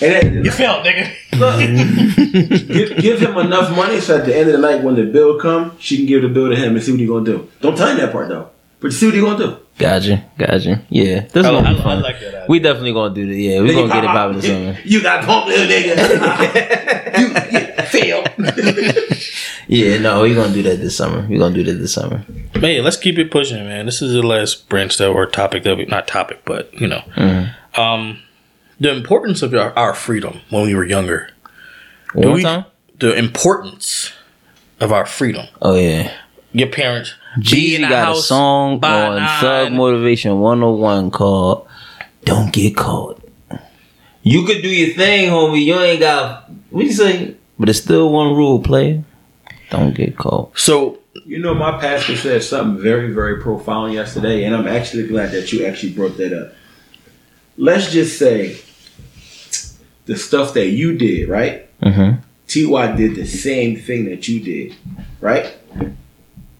E: And
D: You
E: then,
D: failed, nigga.
E: look, give, give him enough money so at the end of the night when the bill come, she can give the bill to him and see what he gonna do. Don't tell him that part though. But see what he gonna do.
A: Gotcha, gotcha. Yeah, this is
D: I,
A: gonna
D: I,
A: be
D: I
A: fun.
D: like that. idea.
A: we definitely gonna do that. Yeah, we
E: Then
A: gonna get it
E: pop
A: popping this summer.
E: You got pumped, little nigga. you, you failed.
A: Yeah, no, we gonna do that this summer. We gonna do that this summer.
D: Man, let's keep it pushing, man. This is the last branch that or topic that we not topic, but you know,
A: Mm-hmm.
D: um, the importance of our, our freedom when we were younger.
A: One more
D: we-
A: time.
D: The importance of our freedom.
A: Oh yeah.
D: Your parents. be in
A: Jeezy
D: the
A: got a song
D: by
A: on
D: nine.
A: Thug Motivation 101 called Don't Get Caught. You could do your thing, homie. You ain't got what you say? But it's still one rule, player. Don't get caught.
D: So
E: You know, my pastor said something very, very profound yesterday, and I'm actually glad that you actually brought that up. Let's just say the stuff that you did, right?
A: Mm-hmm.
E: Ty did the same thing that you did, right?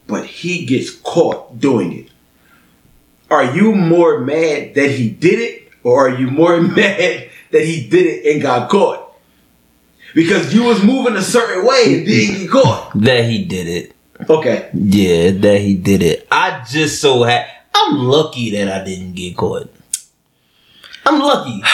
E: But he gets caught doing it. Are you more mad that he did it, or are you more mad that he did it and got caught? Because you was moving a certain way and didn't get caught.
A: That he did it.
E: Okay.
A: Yeah, that he did it. I just so ha- I'm lucky that I didn't get caught. I'm lucky.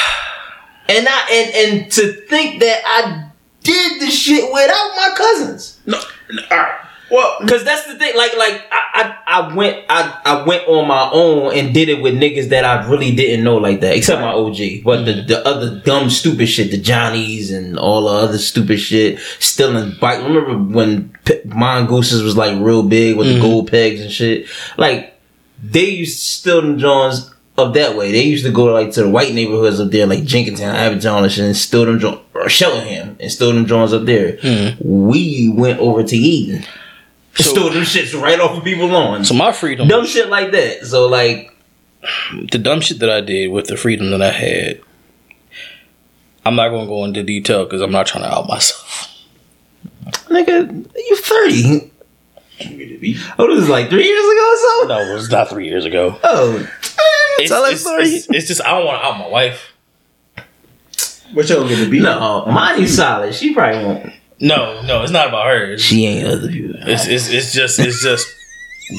A: And I and and to think that I did the shit without my cousins.
E: No, no all right. Well,
A: Cause that's the thing. Like, like I, I, went, I, I went on my own and did it with niggas that I really didn't know like that, except my OG. But the, mm-hmm. the other dumb, stupid shit, the Johnnies and all the other stupid shit, stealing bike. Remember when P- mongooses was like real big with the mm-hmm. gold pegs and shit? Like they used to steal them Johns up that way. They used to go like to the white neighborhoods up there, like Jenkintown, Abington and shit, and steal them Johns, or Cheltenham, and steal them Johns up there. Mm-hmm. We went over to Eden.
D: So-
A: stole them shits right off of people's lawns.
D: so my freedom
A: Dumb shit like that. So like,
D: the dumb shit that I did with the freedom that I had, I'm not gonna go into detail because I'm not trying to out myself.
A: nigga, you thirty. Oh, this is like three years ago or so.
D: No, it was not three years ago.
A: Oh,
D: It's,
A: tell
D: it's,
A: story.
D: it's, it's just I don't want to out my wife.
E: what y'all gonna be?
A: no, Monty's solid. She probably won't.
D: No, no, it's not about her. It's,
A: She ain't other people.
D: it's, it's, it's just it's just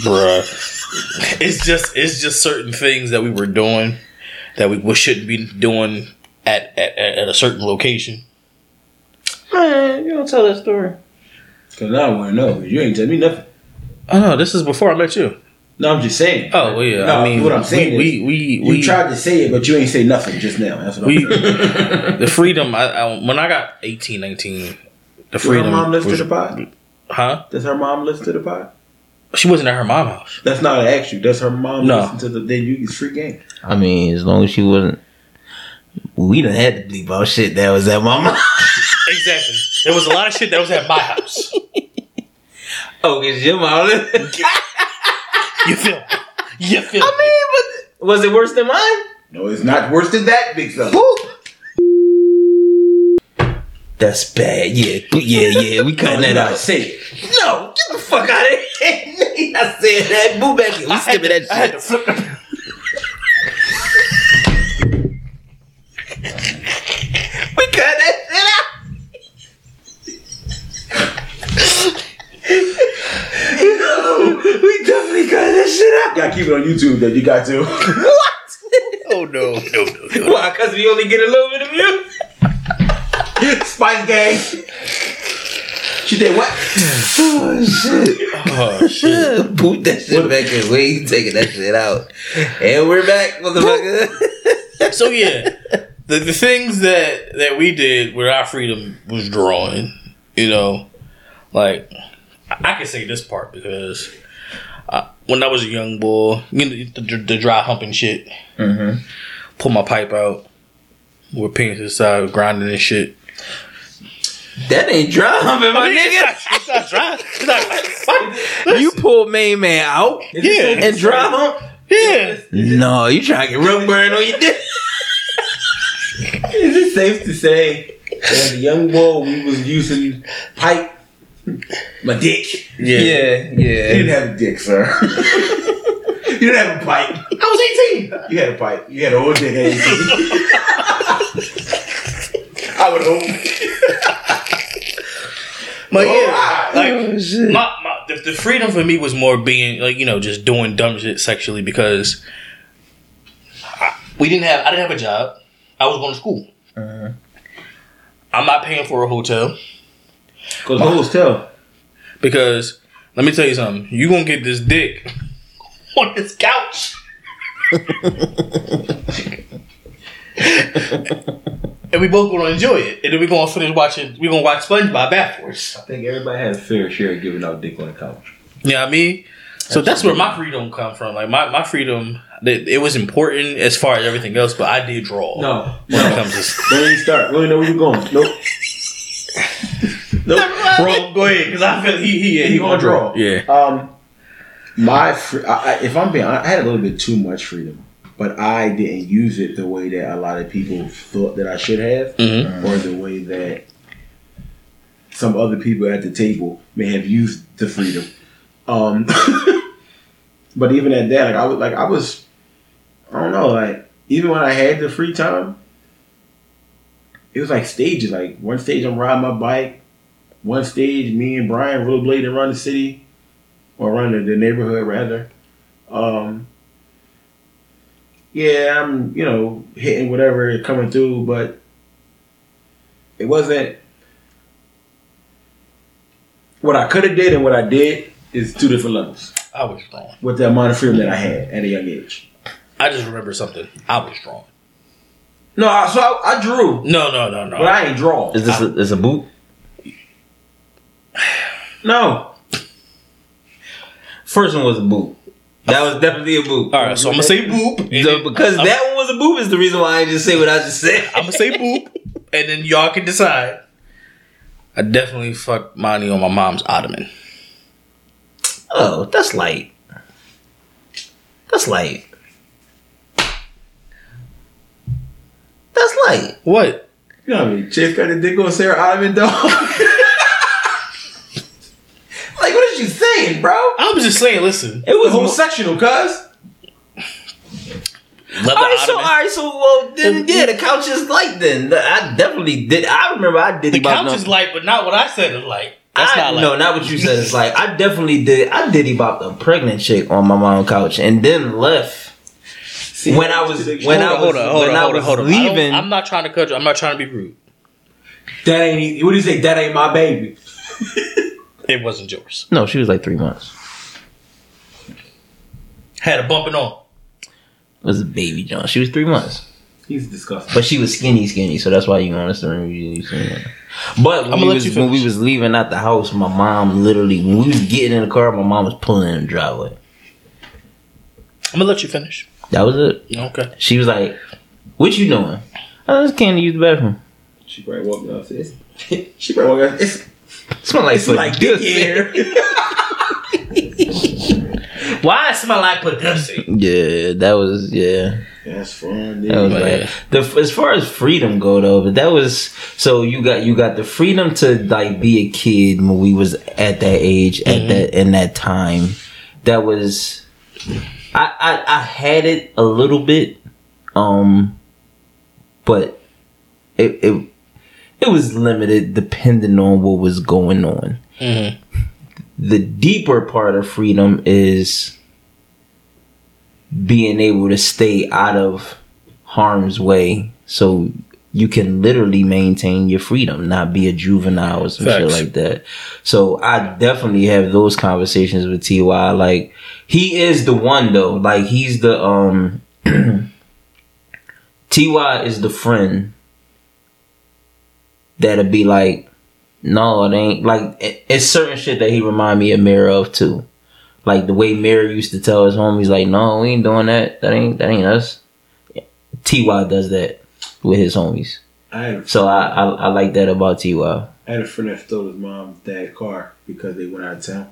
D: bruh. It's just it's just certain things that we were doing that we, we shouldn't be doing at, at at a certain location.
A: Man, you don't tell that story.
E: Cause now I want to know. You ain't tell me nothing.
D: Oh no, this is before I met you.
E: No, I'm just saying.
D: Oh well, yeah.
E: No,
D: I mean,
E: what I'm saying
D: we
E: is,
D: we we,
E: you
D: we
E: tried to say it, but you ain't say nothing just now. That's what
D: we
E: I'm saying.
D: the freedom. I, I when I got 18, 19, the
E: Does her mom listen to the pod?
D: huh?
E: Does her mom listen to the pod?
D: She wasn't at her mom house.
E: That's not an ask you. Does her mom
D: No.
E: listen to the then you it's free game?
A: I mean, as long as she wasn't. We done had to bleep out shit that was at my mom.
D: Exactly. There was a lot of shit that was at my house.
A: oh, cause your mom.
D: You feel? me? You feel?
A: I mean, but was it worse than mine?
E: No, it's not worse than that, big fella.
A: That's bad. Yeah, yeah, yeah. We cutting that out.
E: Say it.
A: No, get the fuck out of here. I said that. Move back here. We skipping that shit.
D: I had to flip the-
A: We cut that shit out. we definitely cut that shit out.
E: You gotta keep it on YouTube though. You got to.
A: What?
D: Oh no, no, no, no.
A: Why? Because we only get a little bit of views?
E: Spice Gang. She did what?
A: Oh, shit.
D: Oh shit.
A: Boot that shit back in. We ain't taking that shit out. And we're back, motherfucker.
D: So yeah, the the things that that we did with our freedom was drawing. You know, like I, I can say this part because. Uh, when I was a young boy, you know, the, the dry humping shit,
A: Mm-hmm.
D: pull my pipe out, with penis inside, grinding and shit.
A: That ain't dry humping, my nigga.
D: It's not dry. It's not. What?
A: You pull main man out
D: Yeah.
A: and dry hump?
D: Yeah.
A: No, you trying to get rug burn on your dick.
E: Is it safe to say that as a young boy we was using pipe? My dick.
D: Yeah.
A: yeah.
E: You didn't have a dick, sir. you didn't have a pipe. I was 18. You had a pipe. You had a whole dick at 18. I would hope.
D: But
E: Oh,
D: yeah, like
A: Oh,
D: my, my the, the freedom for me was more being like you know just doing dumb shit sexually because I, we didn't have I didn't have a job. I was going to school. Uh-huh. I'm not paying for a hotel
E: Cause hoes tell.
D: because let me tell you something. You gonna get this dick on this couch. and we both gonna enjoy it, and then we gonna finish watching. We gonna watch SpongeBob afterwards.
E: I think everybody has a fair share of giving out dick on the couch.
D: You know I mean? So that's where my freedom come from. Like my, my freedom, it, it was important as far as everything else, but I did draw.
E: No,
D: when it comes to
E: Don't even start. We don't know where you're going. Nope. nope.
D: bro, go ahead because I feel he he,
E: He gonna draw.
D: Yeah,
E: Um, my fr- I, I, if I'm being, honest, I had a little bit too much freedom, but I didn't use it the way that a lot of people thought that I should have,
D: Mhm.
E: or the way that some other people at the table may have used the freedom. Um, but even at that, like I was, like I was, I don't know, like even when I had the free time, it was like stages. Like one stage, I'm riding my bike. One stage, me and Brian rollerblading around the city or around the, the neighborhood rather. Um, yeah, I'm you know hitting whatever coming through, but it wasn't what I could have did and what I did is two different levels
D: I was drawn.
E: with the amount of freedom that I had at a young age.
D: I just remember something. I was drawn.
E: No, I, so I, I drew,
D: No, no, no, no.
E: but I ain't draw.
A: Is this a, is a boot?
E: No,
A: First one was a boot. That was definitely a boot.
D: All right, so I'm gonna say boop, and
A: So because
D: I'm,
A: that one was a boot is the reason why I just say what I just said.
D: I'm gonna say boop, and then y'all can decide. I definitely fucked money on my mom's ottoman.
A: Oh, that's light. That's light. That's light.
D: What?
E: you know what I mean. Chase got the dick on Sarah Ottoman dog.
A: Like, you saying, bro?
D: I was just saying. Listen,
A: It was
E: homosexual, cuz.
D: leather
A: All right, so all
D: ottoman.
A: right, so well, then yeah, the couch is light. Then I definitely did. I remember I did
D: the
A: about
D: couch is light, but not what I said is light. That's
A: I,
D: not light.
A: No, not what you said. It's like I definitely did. I did about the pregnant chick on my mom's couch, and then left
E: See,
A: when I was when I was
D: hold on, hold
A: when I
D: hold on,
A: was. leaving,
D: I'm not trying to cut you. I'm not trying to be rude.
E: that ain't. What do you say? That ain't my baby.
D: It wasn't yours.
A: no, she was like three months.
D: Had a bumping on.
A: It was a baby John. She was three months.
E: He's disgusting.
A: But she was skinny, skinny, so that's why you understand. You seen her. But when,
D: I'ma
A: we
D: let
A: was,
D: you
A: when we was leaving out the house, my mom literally when we was getting in the car, my mom was pulling in the driveway.
D: I'm gonna let you finish.
A: That was it.
D: Okay.
A: She was like, "What you doing?" Oh, I just came to use the bathroom.
E: She probably walked downstairs. she probably walked downstairs.
A: It smelled like
E: It's like dick here.
D: Why it smell like pussy?
A: Yeah, that was yeah.
E: That's fun.
A: That was
E: dude.
A: like the as far as freedom go though, but that was so you got you got the freedom to like be a kid when we was at that age at that in that time. That was I, I I had it a little bit, um, but it it it was limited depending on what was going on.
D: Mhm.
A: The deeper part of freedom is being able to stay out of harm's way so you can literally maintain your freedom, not be a juvenile or some shit like that. So I definitely have those conversations with TY. Like he is the one though. Like he's the um TY is the friend that'll be like, no, it ain't like it- it's certain shit that he remind me of Mirror of too. Like the way Mirror used to tell his homies, like, no, we ain't doing that. That ain't that ain't us. Ty does that with his homies.
E: I
A: So I I, I like that about Ty.
E: I had a friend that stole his mom's dad's car because they went out of town.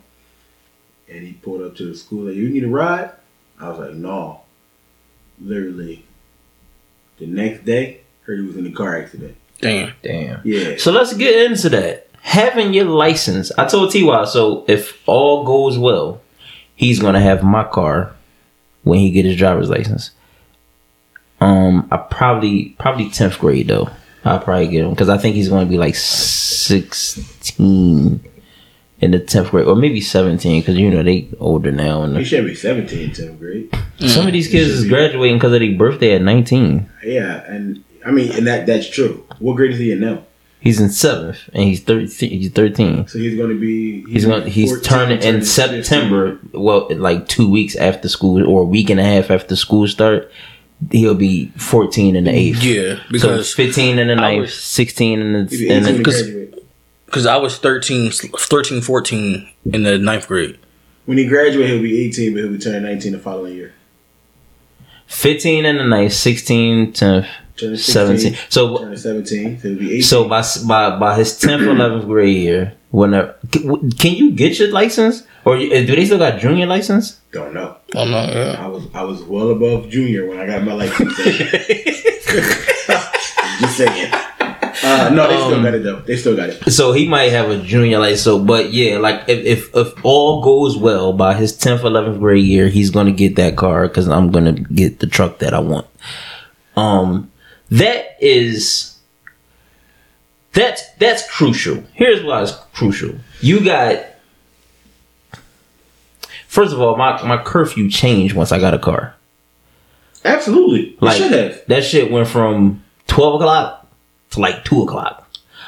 E: And he pulled up to the school like, you need a ride? I was like, no. Literally. The next day, heard he was in a car accident.
D: Damn.
A: Damn.
E: Yeah.
A: So let's get into that. Having your license. I told Ty. So if all goes well, he's gonna have my car when he get his driver's license. Um, I probably probably tenth grade though. I'll probably get him because I think he's going to be like sixteen in the tenth grade, or maybe seventeen because you know they older now. And He
E: should be 17 in 10th grade.
A: some of these kids is
E: be.
A: graduating because of their birthday at nineteen.
E: Yeah, and I mean, and that that's true. What grade is he in now?
A: He's in seventh, and he's thirteen. He's thirteen.
E: So he's going to be.
A: He's, he's going. He's turning in September. Well, like two weeks after school, or a week and a half after school start, he'll be fourteen in the eighth.
D: Yeah, because so
A: fifteen in the ninth,
D: was,
A: sixteen in the. In
D: because I was 13, 13, 14 in the ninth grade.
E: When he graduates, he'll be eighteen, but he'll be turning nineteen the following year.
A: Fifteen in the ninth, sixteen
E: tenth.
A: 17. So
E: 17. So,
A: by by by his 10th, 11th grade year, whenever can you get your license or do they still got junior license?
E: Don't know.
D: Don't know. Yeah.
E: I was I was well above junior when I got my license. Just saying. Uh, no, they
A: um, still
E: got it though. They still got it.
A: So he might have a junior license. so, but yeah, like if if, if all goes well by his tenth, eleventh grade year, he's gonna get that car because I'm gonna get the truck that I want. Um, that is that's that's crucial. Here's why it's crucial. You got first of all, my my curfew changed once I got a car.
E: Absolutely, it
A: Like
E: should have.
A: that shit went from twelve o'clock to like two o'clock.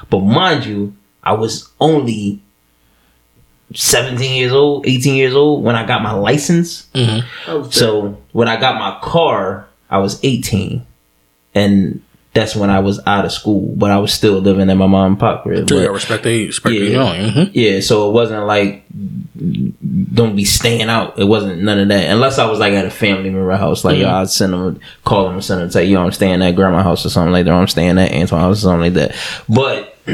A: But mind you, I was only seventeen years old, eighteen years old when I got my license. Mm-hmm.
E: I was
A: So when I got my car, I was eighteen, and that's when I was out of school. But I was still living at my mom and pop crib.
D: So, yeah, respect the respect the
A: Yeah.
D: young. Mm-hmm.
A: yeah, so it wasn't like don't be staying out. It wasn't none of that. Unless I was like at a family member house, like yo, I'd send them, call them, and send them, say yo, I'm staying at grandma house or something like that. I'm staying at Antoine house or something like that. But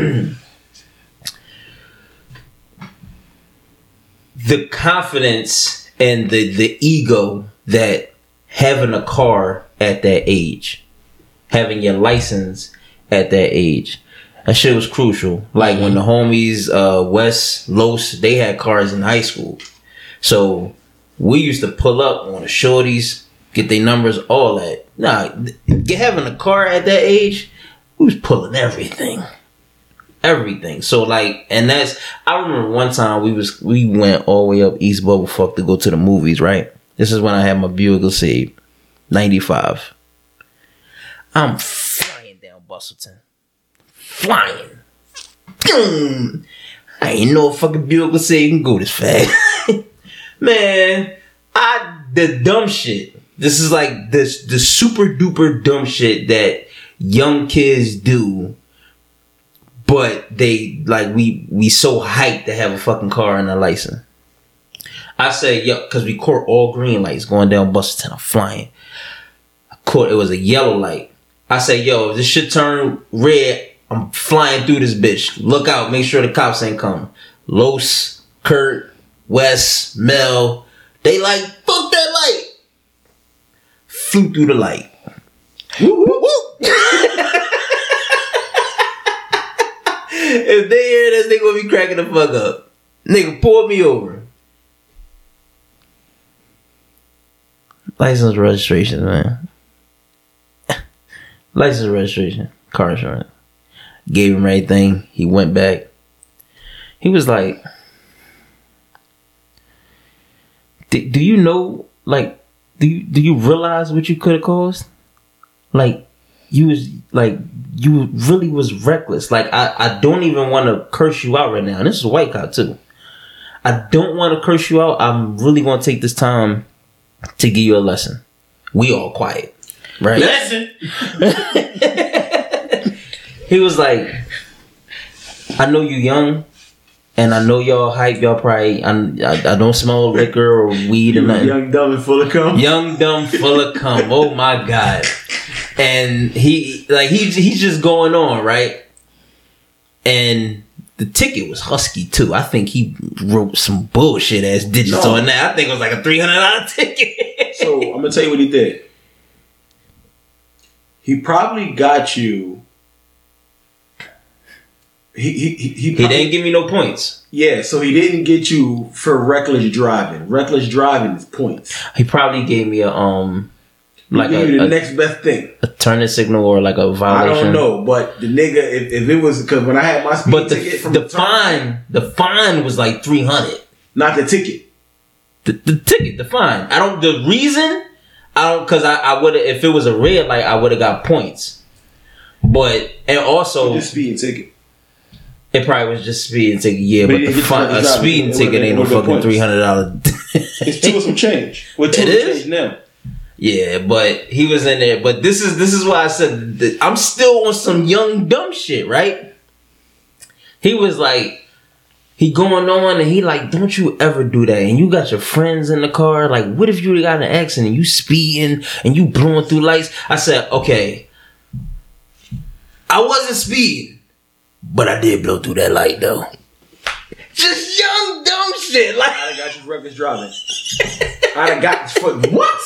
A: the confidence and the the ego that having a car at that age, having your license at that age, that shit was crucial. Like when the homies, uh, West, Los, they had cars in high school. So we used to pull up on the shorties, get their numbers, all that. Nah, th- having a car at that age, we was pulling everything. Everything. So like, and that's, I remember one time we was, we went all the way up East Bubblefuck to go to the movies, right? This is when I had my Buick LeSabre, 95. I'm flying down Bustleton flying. Boom. I ain't a fucking would say you can go this fast. Man, I the dumb shit. This is like this the super duper dumb shit that young kids do. But they like we we so hyped to have a fucking car and a license. I said, yo, because we caught all green lights going down Bustleton. I'm flying. I caught it was a yellow light. I say, yo, if this shit turn red, I'm flying through this bitch. Look out, make sure the cops ain't come. Los, Kurt, Wes, Mel, they like, fuck that light. Flew through the light. Woo, woo, woo. if they hear this, they gonna be cracking the fuck up. Nigga, pull me over. License registration, man. License registration, car insurance. Gave him everything. He went back. He was like, "Do you know? Like, do you do you realize what you could have caused? Like, you was like you really was reckless. Like, I I don't even want to curse you out right now. And this is a white cop too. I don't want to curse you out. I'm really to take this time to give you a lesson. We all quiet, right?
E: Lesson.
A: he was like, I know you young, and I know y'all hype. Y'all probably I, I, I don't smell liquor or weed or nothing.
E: young, dumb, and full of cum.
A: Young, dumb, full of cum. Oh my god! And he like he he's just going on right, and the ticket was husky too. I think he wrote some bullshit ass digits
E: No.
A: on that. I think it was like a three hundred dollar ticket.
E: So I'm gonna tell you what he did. He probably got you. He he he, he,
A: he didn't give me no points.
E: Yeah, so he didn't get you for reckless driving. Reckless driving is points.
A: He probably gave me a um Like a,
E: you the
A: a,
E: next best thing.
A: a turning signal or like a violation.
E: I don't know, but the nigga, if, if it was because when I had my speed
A: But the
E: ticket from
A: the
E: the
A: fine the fine was like three hundred.
E: not the ticket.
A: The, the ticket, the fine. I don't. The reason I don't because I, I would have if it was a red light I would have got points. But and also
E: Just speeding ticket.
A: it probably was just speeding ticket. Yeah,
E: But
A: but, the
E: didn't get
A: fine,
E: to
A: a speeding ticket ain't no fucking three hundred dollars.
E: It's two or some change. Well, two
A: It is?
E: change now.
A: Yeah, but he was in there. But this is this is why I said I'm still on some young dumb shit, right? He was like, he going on and he like, don't you ever do that? And you got your friends in the car. Like, what if you got an accident? You speeding and you blowing through lights. I said, okay, I wasn't speeding, but I did blow through that light though. Just young dumb shit, like.
E: I got you reckless driving. I got foot. What?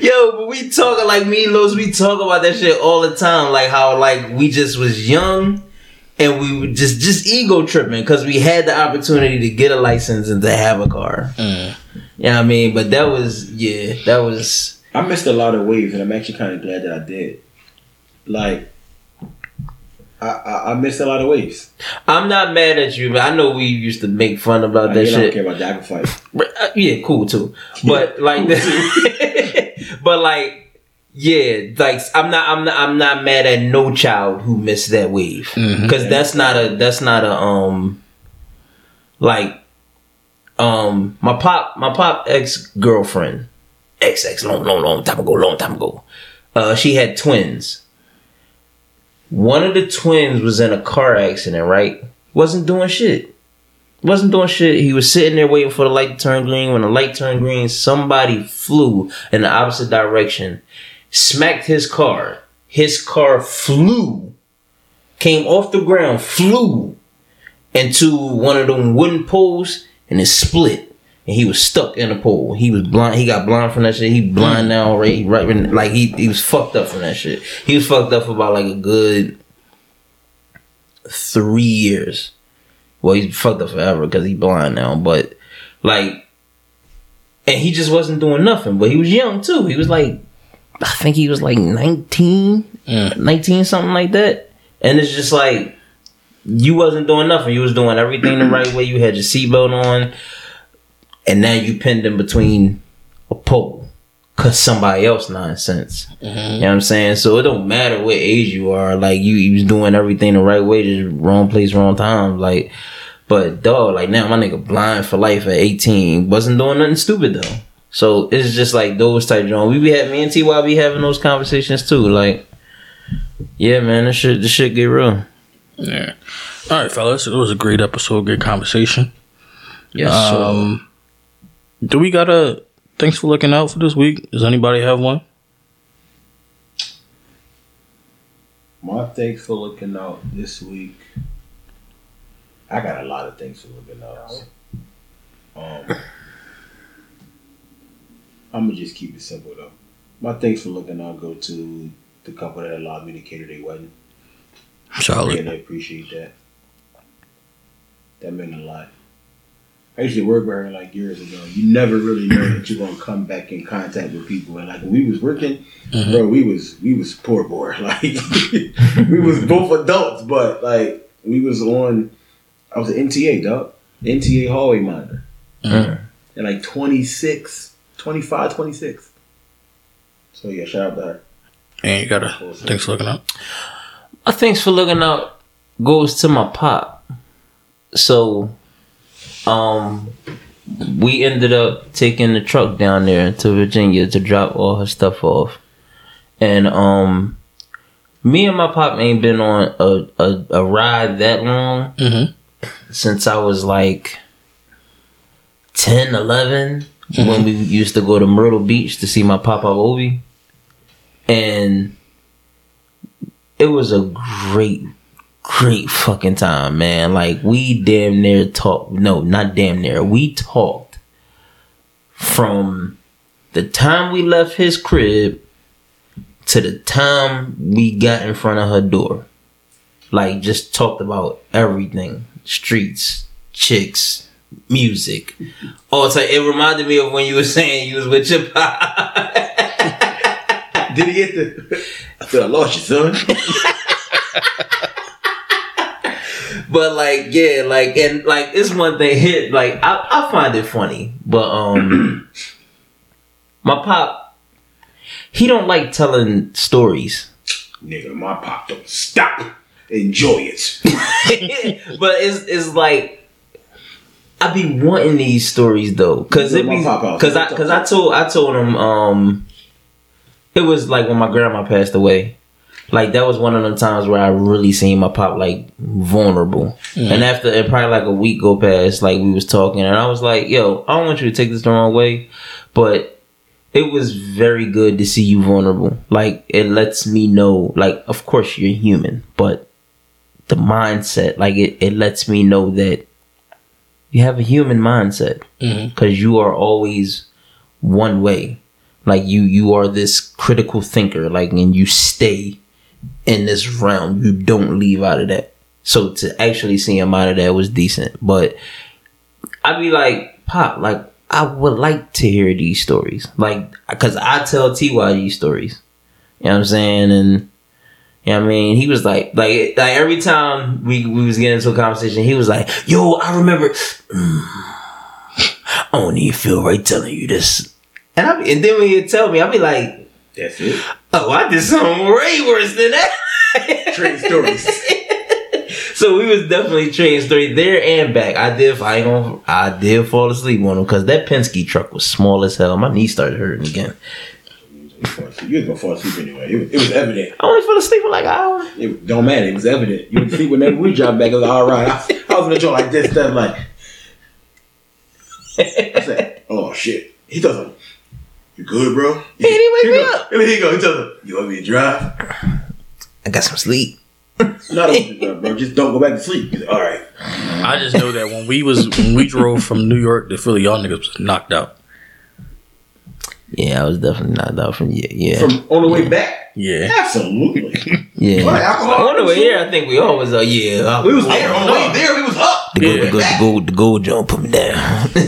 A: Yo, but we talking like me and we talk about that shit all the time. Like how like we just was young and we were just just ego tripping because we had the opportunity to get a license and to have a car.
D: Mm.
A: Yeah, I mean, but that was yeah, that was
E: I missed a lot of waves, and I'm actually kind of glad that I did. Like, I, I, I missed a lot of waves.
A: I'm not mad at you, but I know we used to make fun about
E: Like,
A: that
E: you know, I don't
A: shit.
E: care about that. Fight.
A: Uh, Yeah, cool too. But like but like yeah, like I'm not I'm not I'm not mad at no child who missed that wave.
D: Mhm.
A: Cuz that's not a that's not a um like um my pop my pop ex-girlfriend ex ex long long long time ago long time ago. Uh she had twins. One of the twins was in a car accident, right? Wasn't doing shit wasn't doing shit. He was sitting there waiting for the light to turn green. When the light turned green, somebody flew in the opposite direction, smacked his car. His car flew, came off the ground, flew into one of them wooden poles, and it split. And he was stuck in a pole. He was blind. He got blind from that shit. He blind now, right? Right, like he he was fucked up from that shit. He was fucked up for about like a good three years. Well, he's fucked up forever because he's blind now. But like, and he just wasn't doing nothing. But he was young too. He was like, I think he was like 19,
D: Mm.
A: 19, something like that. And it's just like you wasn't doing nothing. You was doing everything the right way. You had your seatbelt on, and now you pinned in between a pole. Cause somebody else nonsense. You know what I'm saying? So it don't matter what age you are. Like you, you was doing everything the right way, just wrong place, wrong time. Like, but dog, like now my nigga blind for life at 18 wasn't doing nothing stupid though. So it's just like those type of We be having me and Ty be having those conversations too. Like, yeah, man, this shit, this shit get real.
D: Yeah. All right, fellas. It was a great episode, great conversation.
A: Yes,
D: Um, do we got a thanks for looking out for this week? Does anybody have one?
E: My thanks for looking out this week. I got a lot of things for looking out. Um, I'm gonna just keep it simple though. My thanks for looking out go to the couple that allowed me to cater their wedding.
D: Solid.
E: Really appreciate that. That meant a lot. I used to work with her like years ago. You never really know that you're gonna come back in contact with people. And like when we was working, bro, we was we was poor boy. Like we was both adults, but like we was on. I was an NTA dog, NTA hallway monitor,
A: Mhm.
E: and like 26, 25, 26. So yeah, shout out to her.
D: And you got a thanks for looking out.
A: My thanks for looking out goes to my pop. So, um, we ended up taking the truck down there to Virginia to drop all her stuff off, and um, me and my pop ain't been on a a, a ride that long
D: Mm-hmm.
A: since I was like 10, 11, when mm-hmm. we used to go to Myrtle Beach to see my papa Obi. And it was a great, great fucking time, man. Like, we damn near talked. No, not damn near. We talked from the time we left his crib to the time we got in front of her door like just talked about everything streets chicks music all type it reminded me of when you were saying you was with your pop
E: Did he get the? I feel I lost you, son.
A: But like, yeah, like, and like, it's one thing hit. Like, I, I find it funny, but um, my pop, he don't like telling stories.
E: Nigga, my pop don't stop. Enjoy it.
A: but it's it's like I be wanting these stories though, cause it be cause I cause I told I told him um it was like when my grandma passed away. Like that was one of them times where I really seen my pop like vulnerable. And after and probably like a week go past, like we was talking and I was like, yo, I don't want you to take this the wrong way, but it was very good to see you vulnerable. Like it lets me know, like of course you're human, but the mindset, like it, it lets me know that you have a human mindset mm-hmm. because you are always one way. Like you, you are this critical thinker, like, and you stay in this realm. You don't leave out of that. So to actually see him out of that was decent. But I'd be like, Pop, like, I would like to hear these stories. Like, cause I tell TY these stories. You know what I'm saying? And, you know what I mean? He was like, like, like every time we, we was getting into a conversation, he was like, yo, I remember, mm, I don't even feel right telling you this. And I, and then when he tell me, I'd be like,
E: That's it.
A: oh, I did something way worse than that.
E: Trade stories.
A: So we was definitely trading story there and back. I did. I ain't gonna. I did fall asleep on him because that Penske truck was small as hell. My knee started hurting again.
E: You was gonna fall asleep anyway. It was, it was evident.
A: I only fell asleep for like an hour.
E: It don't matter. It was evident. You would see whenever we dropped back. It was all right. I, I was in the joint like this. Stuff like. I said, "Oh shit." He does like, "You good, bro?"
A: He didn't wake me
E: go.
A: up.
E: And then he go. He tells him, "You want me to drive?"
A: I got some sleep.
E: No, I don't want you bro. Just don't go back to sleep. He's like, "All right."
D: I just know that when we was when we drove from New York to Philly, y'all niggas was knocked out.
A: Yeah, I was definitely knocked out from yeah, yeah,
E: From on the way back,
D: Yeah.
E: absolutely.
A: yeah.
E: What, alcohol?
A: On the way here, I think we all was uh, yeah. I
E: We was there on the way there. We was up.
A: The gold,
D: Yeah.
A: the gold, the gold, the gold jump put me down.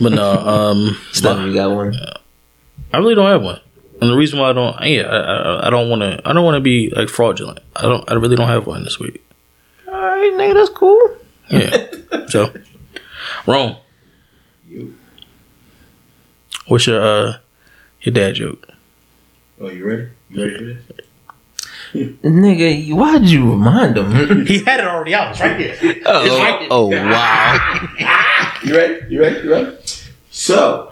D: But no, um,
A: Stuff, you got one.
D: I really don't have one. And the reason why I don't, yeah, I, I, I don't want to, I don't want to be like fraudulent. I don't, I really don't have one this week.
A: All right, nigga, that's cool.
D: Yeah. so, Rome,
E: You.
D: What's your uh your dad joke?
E: Oh, you ready? You ready for this?
A: Nigga, why'd you remind him?
D: He had it already out. It's right there.
A: oh, oh wow.
E: You ready? You ready? You ready? So,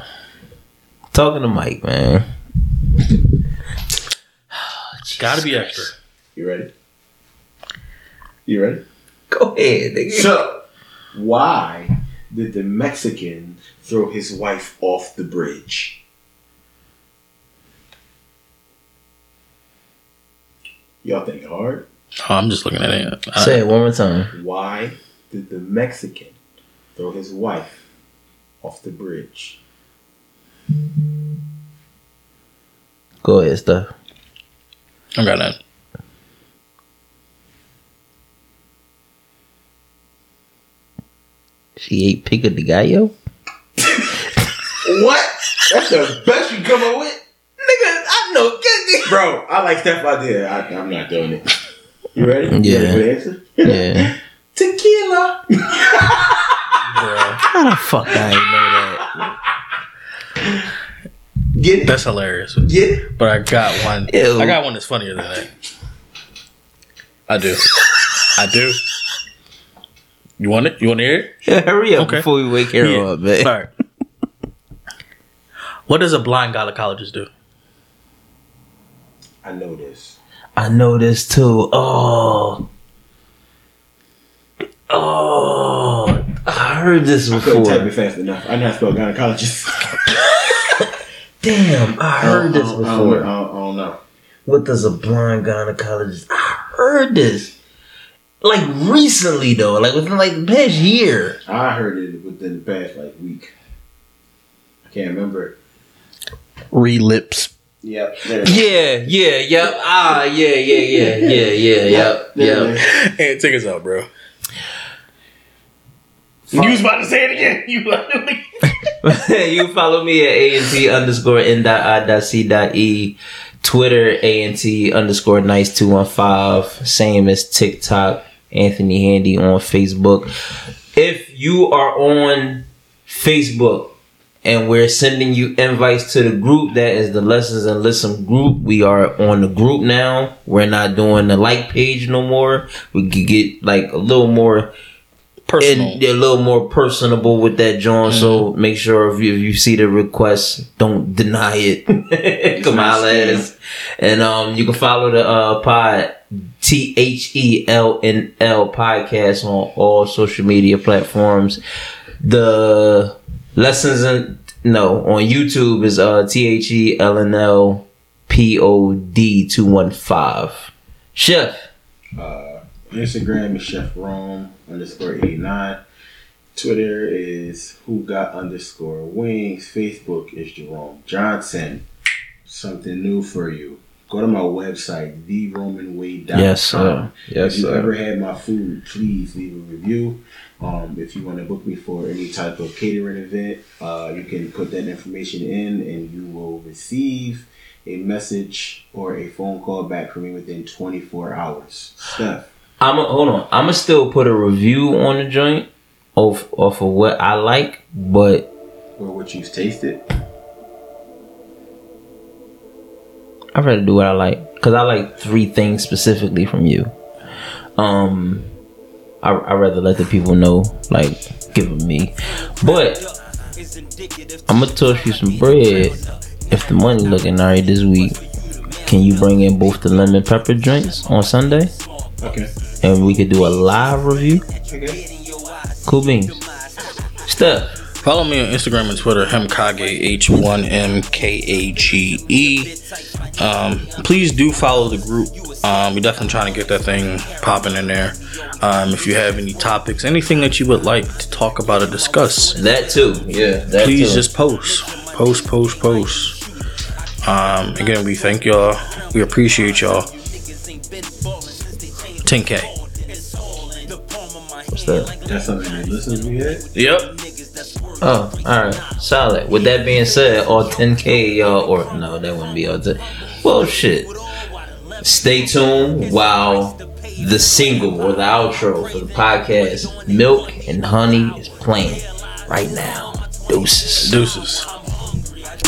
A: Talking to Mike, man.
D: Got to be extra.
E: you ready? You ready?
A: Go ahead, nigga.
E: So, why did the Mexican throw his wife off the bridge? Y'all think hard?
D: Oh, I'm just looking at it. I-
A: Say it one more time.
E: Why did the Mexican throw his wife off the bridge?
A: Go ahead, stuff.
D: I got that.
A: She ate pico de gallo.
E: What? That's the best you come up with?
A: Nigga, I know.
E: Bro, I like that idea. I, I'm not doing it. You ready? You
A: Yeah.
E: ready for the answer?
A: Yeah.
E: Tequila. Bro.
A: How the fuck I ain't know that?
E: Get it?
D: That's hilarious.
E: Get it?
D: But I got one.
A: Ew.
D: I got one that's funnier than that. I do. I do. You want it? You want to hear it?
A: Yeah, hurry up
D: Okay.
A: before we wake her
D: Yeah.
A: up, man.
D: All right. What does a blind gynecologist do?
E: I know this.
A: I know this too. Oh. Oh. I heard this
E: I couldn't type it fast enough. I know how to spell gynecologist.
A: Damn, I heard this
E: I don't, I
A: before.
E: don't, I don't know.
A: What does a blind gynecologist? I heard this. Like recently though, like within like the past year.
E: I heard it within the past like week. I can't remember.
D: Relips.
E: Yep.
A: Yeah, yeah, yep. Ah, yeah, yeah, yeah, yeah, yeah, yep, yep.
D: Hey, take us out, bro. You was about to say it again. You literally.
A: you follow me at A N T underscore N dot I dot C dot E. Twitter ant underscore nice two one five. Same as TikTok. Anthony Handy on Facebook. If you are on Facebook and we're sending you invites to the group that is the lessons and listen group we are on the group now we're not doing the like page no more we could get like a little more
D: Personal.
A: a little more personable with that John. So make sure if you, if you see the request, don't deny it. Come us. And um, you can follow the uh, pod T H E L N L podcast on all social media platforms. The lessons in no on YouTube is uh T H E L N L P O D two one five. Chef.
E: Uh, Instagram is Chef Rome underscore 89. Twitter is Who Got underscore Wings. Facebook is Jerome Johnson. Something new for you. Go to my website, theromanway.com.
A: Yes, sir. Yes,
E: if you
A: sir.
E: ever had my food, please leave a review. Um, if you want to book me for any type of catering event, uh, you can put that information in and you will receive a message or a phone call back from me within 24 hours. Steph.
A: I'm a, hold on. I'm gonna still put a review on the joint off off of what I like, but
E: or what you've tasted.
A: I'd rather do what I like because I like three things specifically from you. Um, I I rather let the people know, like, give them me. But I'm gonna toss you some bread if the money looking alright this week. Can you bring in both the lemon pepper drinks on Sunday,
E: Okay.
A: and we could do a live review?
E: Okay.
A: Cool beans. Steph.
D: Follow me on Instagram and Twitter, Hemkage, H one M K A G E. Um, please do follow the group. Um, we're definitely trying to get that thing popping in there. Um, if you have any topics, anything that you would like to talk about or discuss,
A: That too. Yeah. That
D: please
A: too.
D: just post, post, post, post. Um, again, we thank y'all. We appreciate y'all. 10k.
A: What's that?
E: That's something you listeners to had.
D: Yep.
A: Oh, all right, solid. With that being said, all 10k y'all, or no, that wouldn't be all 10. Well, shit. Stay tuned while the single or the outro for the podcast, "Milk and Honey," is playing right now. Deuces.
D: Deuces.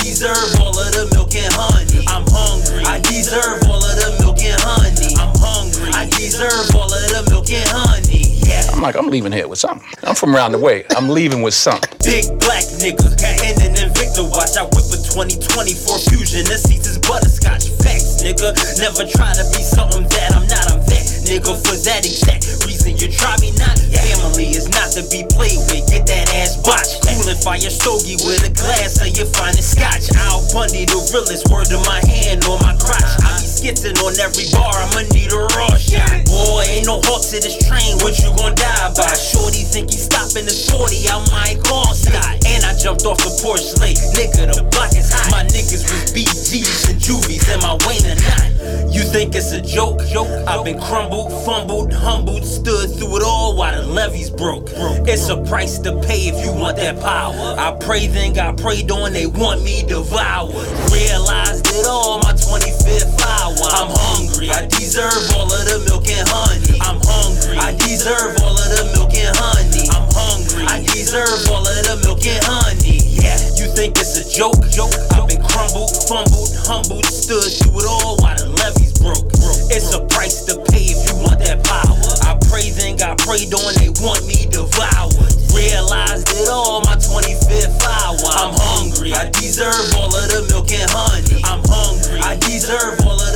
C: deserve all of the milk and honey. I'm hungry. I deserve all of the milk and honey. I'm hungry. I deserve all of the milk and honey.
F: I'm like, I'm leaving here with something. I'm from around the way. I'm leaving with something.
C: Big black nigga, and an Invicta watch. I whip a 2024 Fusion. The seats is butterscotch. Facts, nigga. Never try to be something that I'm not. I'm that nigga for that exact reason. You try me not. Family is not to be played with. Get that ass botched. Cooling fire stogie with a glass of your finest scotch. Al Bundy, the realest word in my hand or my crotch. I be on every bar. I'ma need a shot. Boy, ain't no halt to this train. What you gon' die by? Shorty think he stopping the shorty, I might call Scott. And I jumped off the porch late. Nigga, the block is hot. My niggas was BGs and juvies. Am I Wayne or not? You think it's a joke? Joke. I've been crumbled, fumbled, humbled, stood through it all while the levees broke. It's a price to pay if you want that power. I pray, then got prayed on. They want me devoured. Realized it all my 25th hour one. I'm hungry. I deserve all of the milk and honey. I'm hungry. I deserve all of the milk and honey. I'm hungry. I deserve all of the milk and honey. Yeah, you think it's a joke? Joke. I've been crumbled, fumbled, humbled, stood
A: through it all while the levees broke. It's a price to pay if you want that power. I praise and got prayed on. They want me devoured. Realized it all my 25th hour. I'm hungry. I deserve all of the milk and honey. I'm hungry. I deserve all of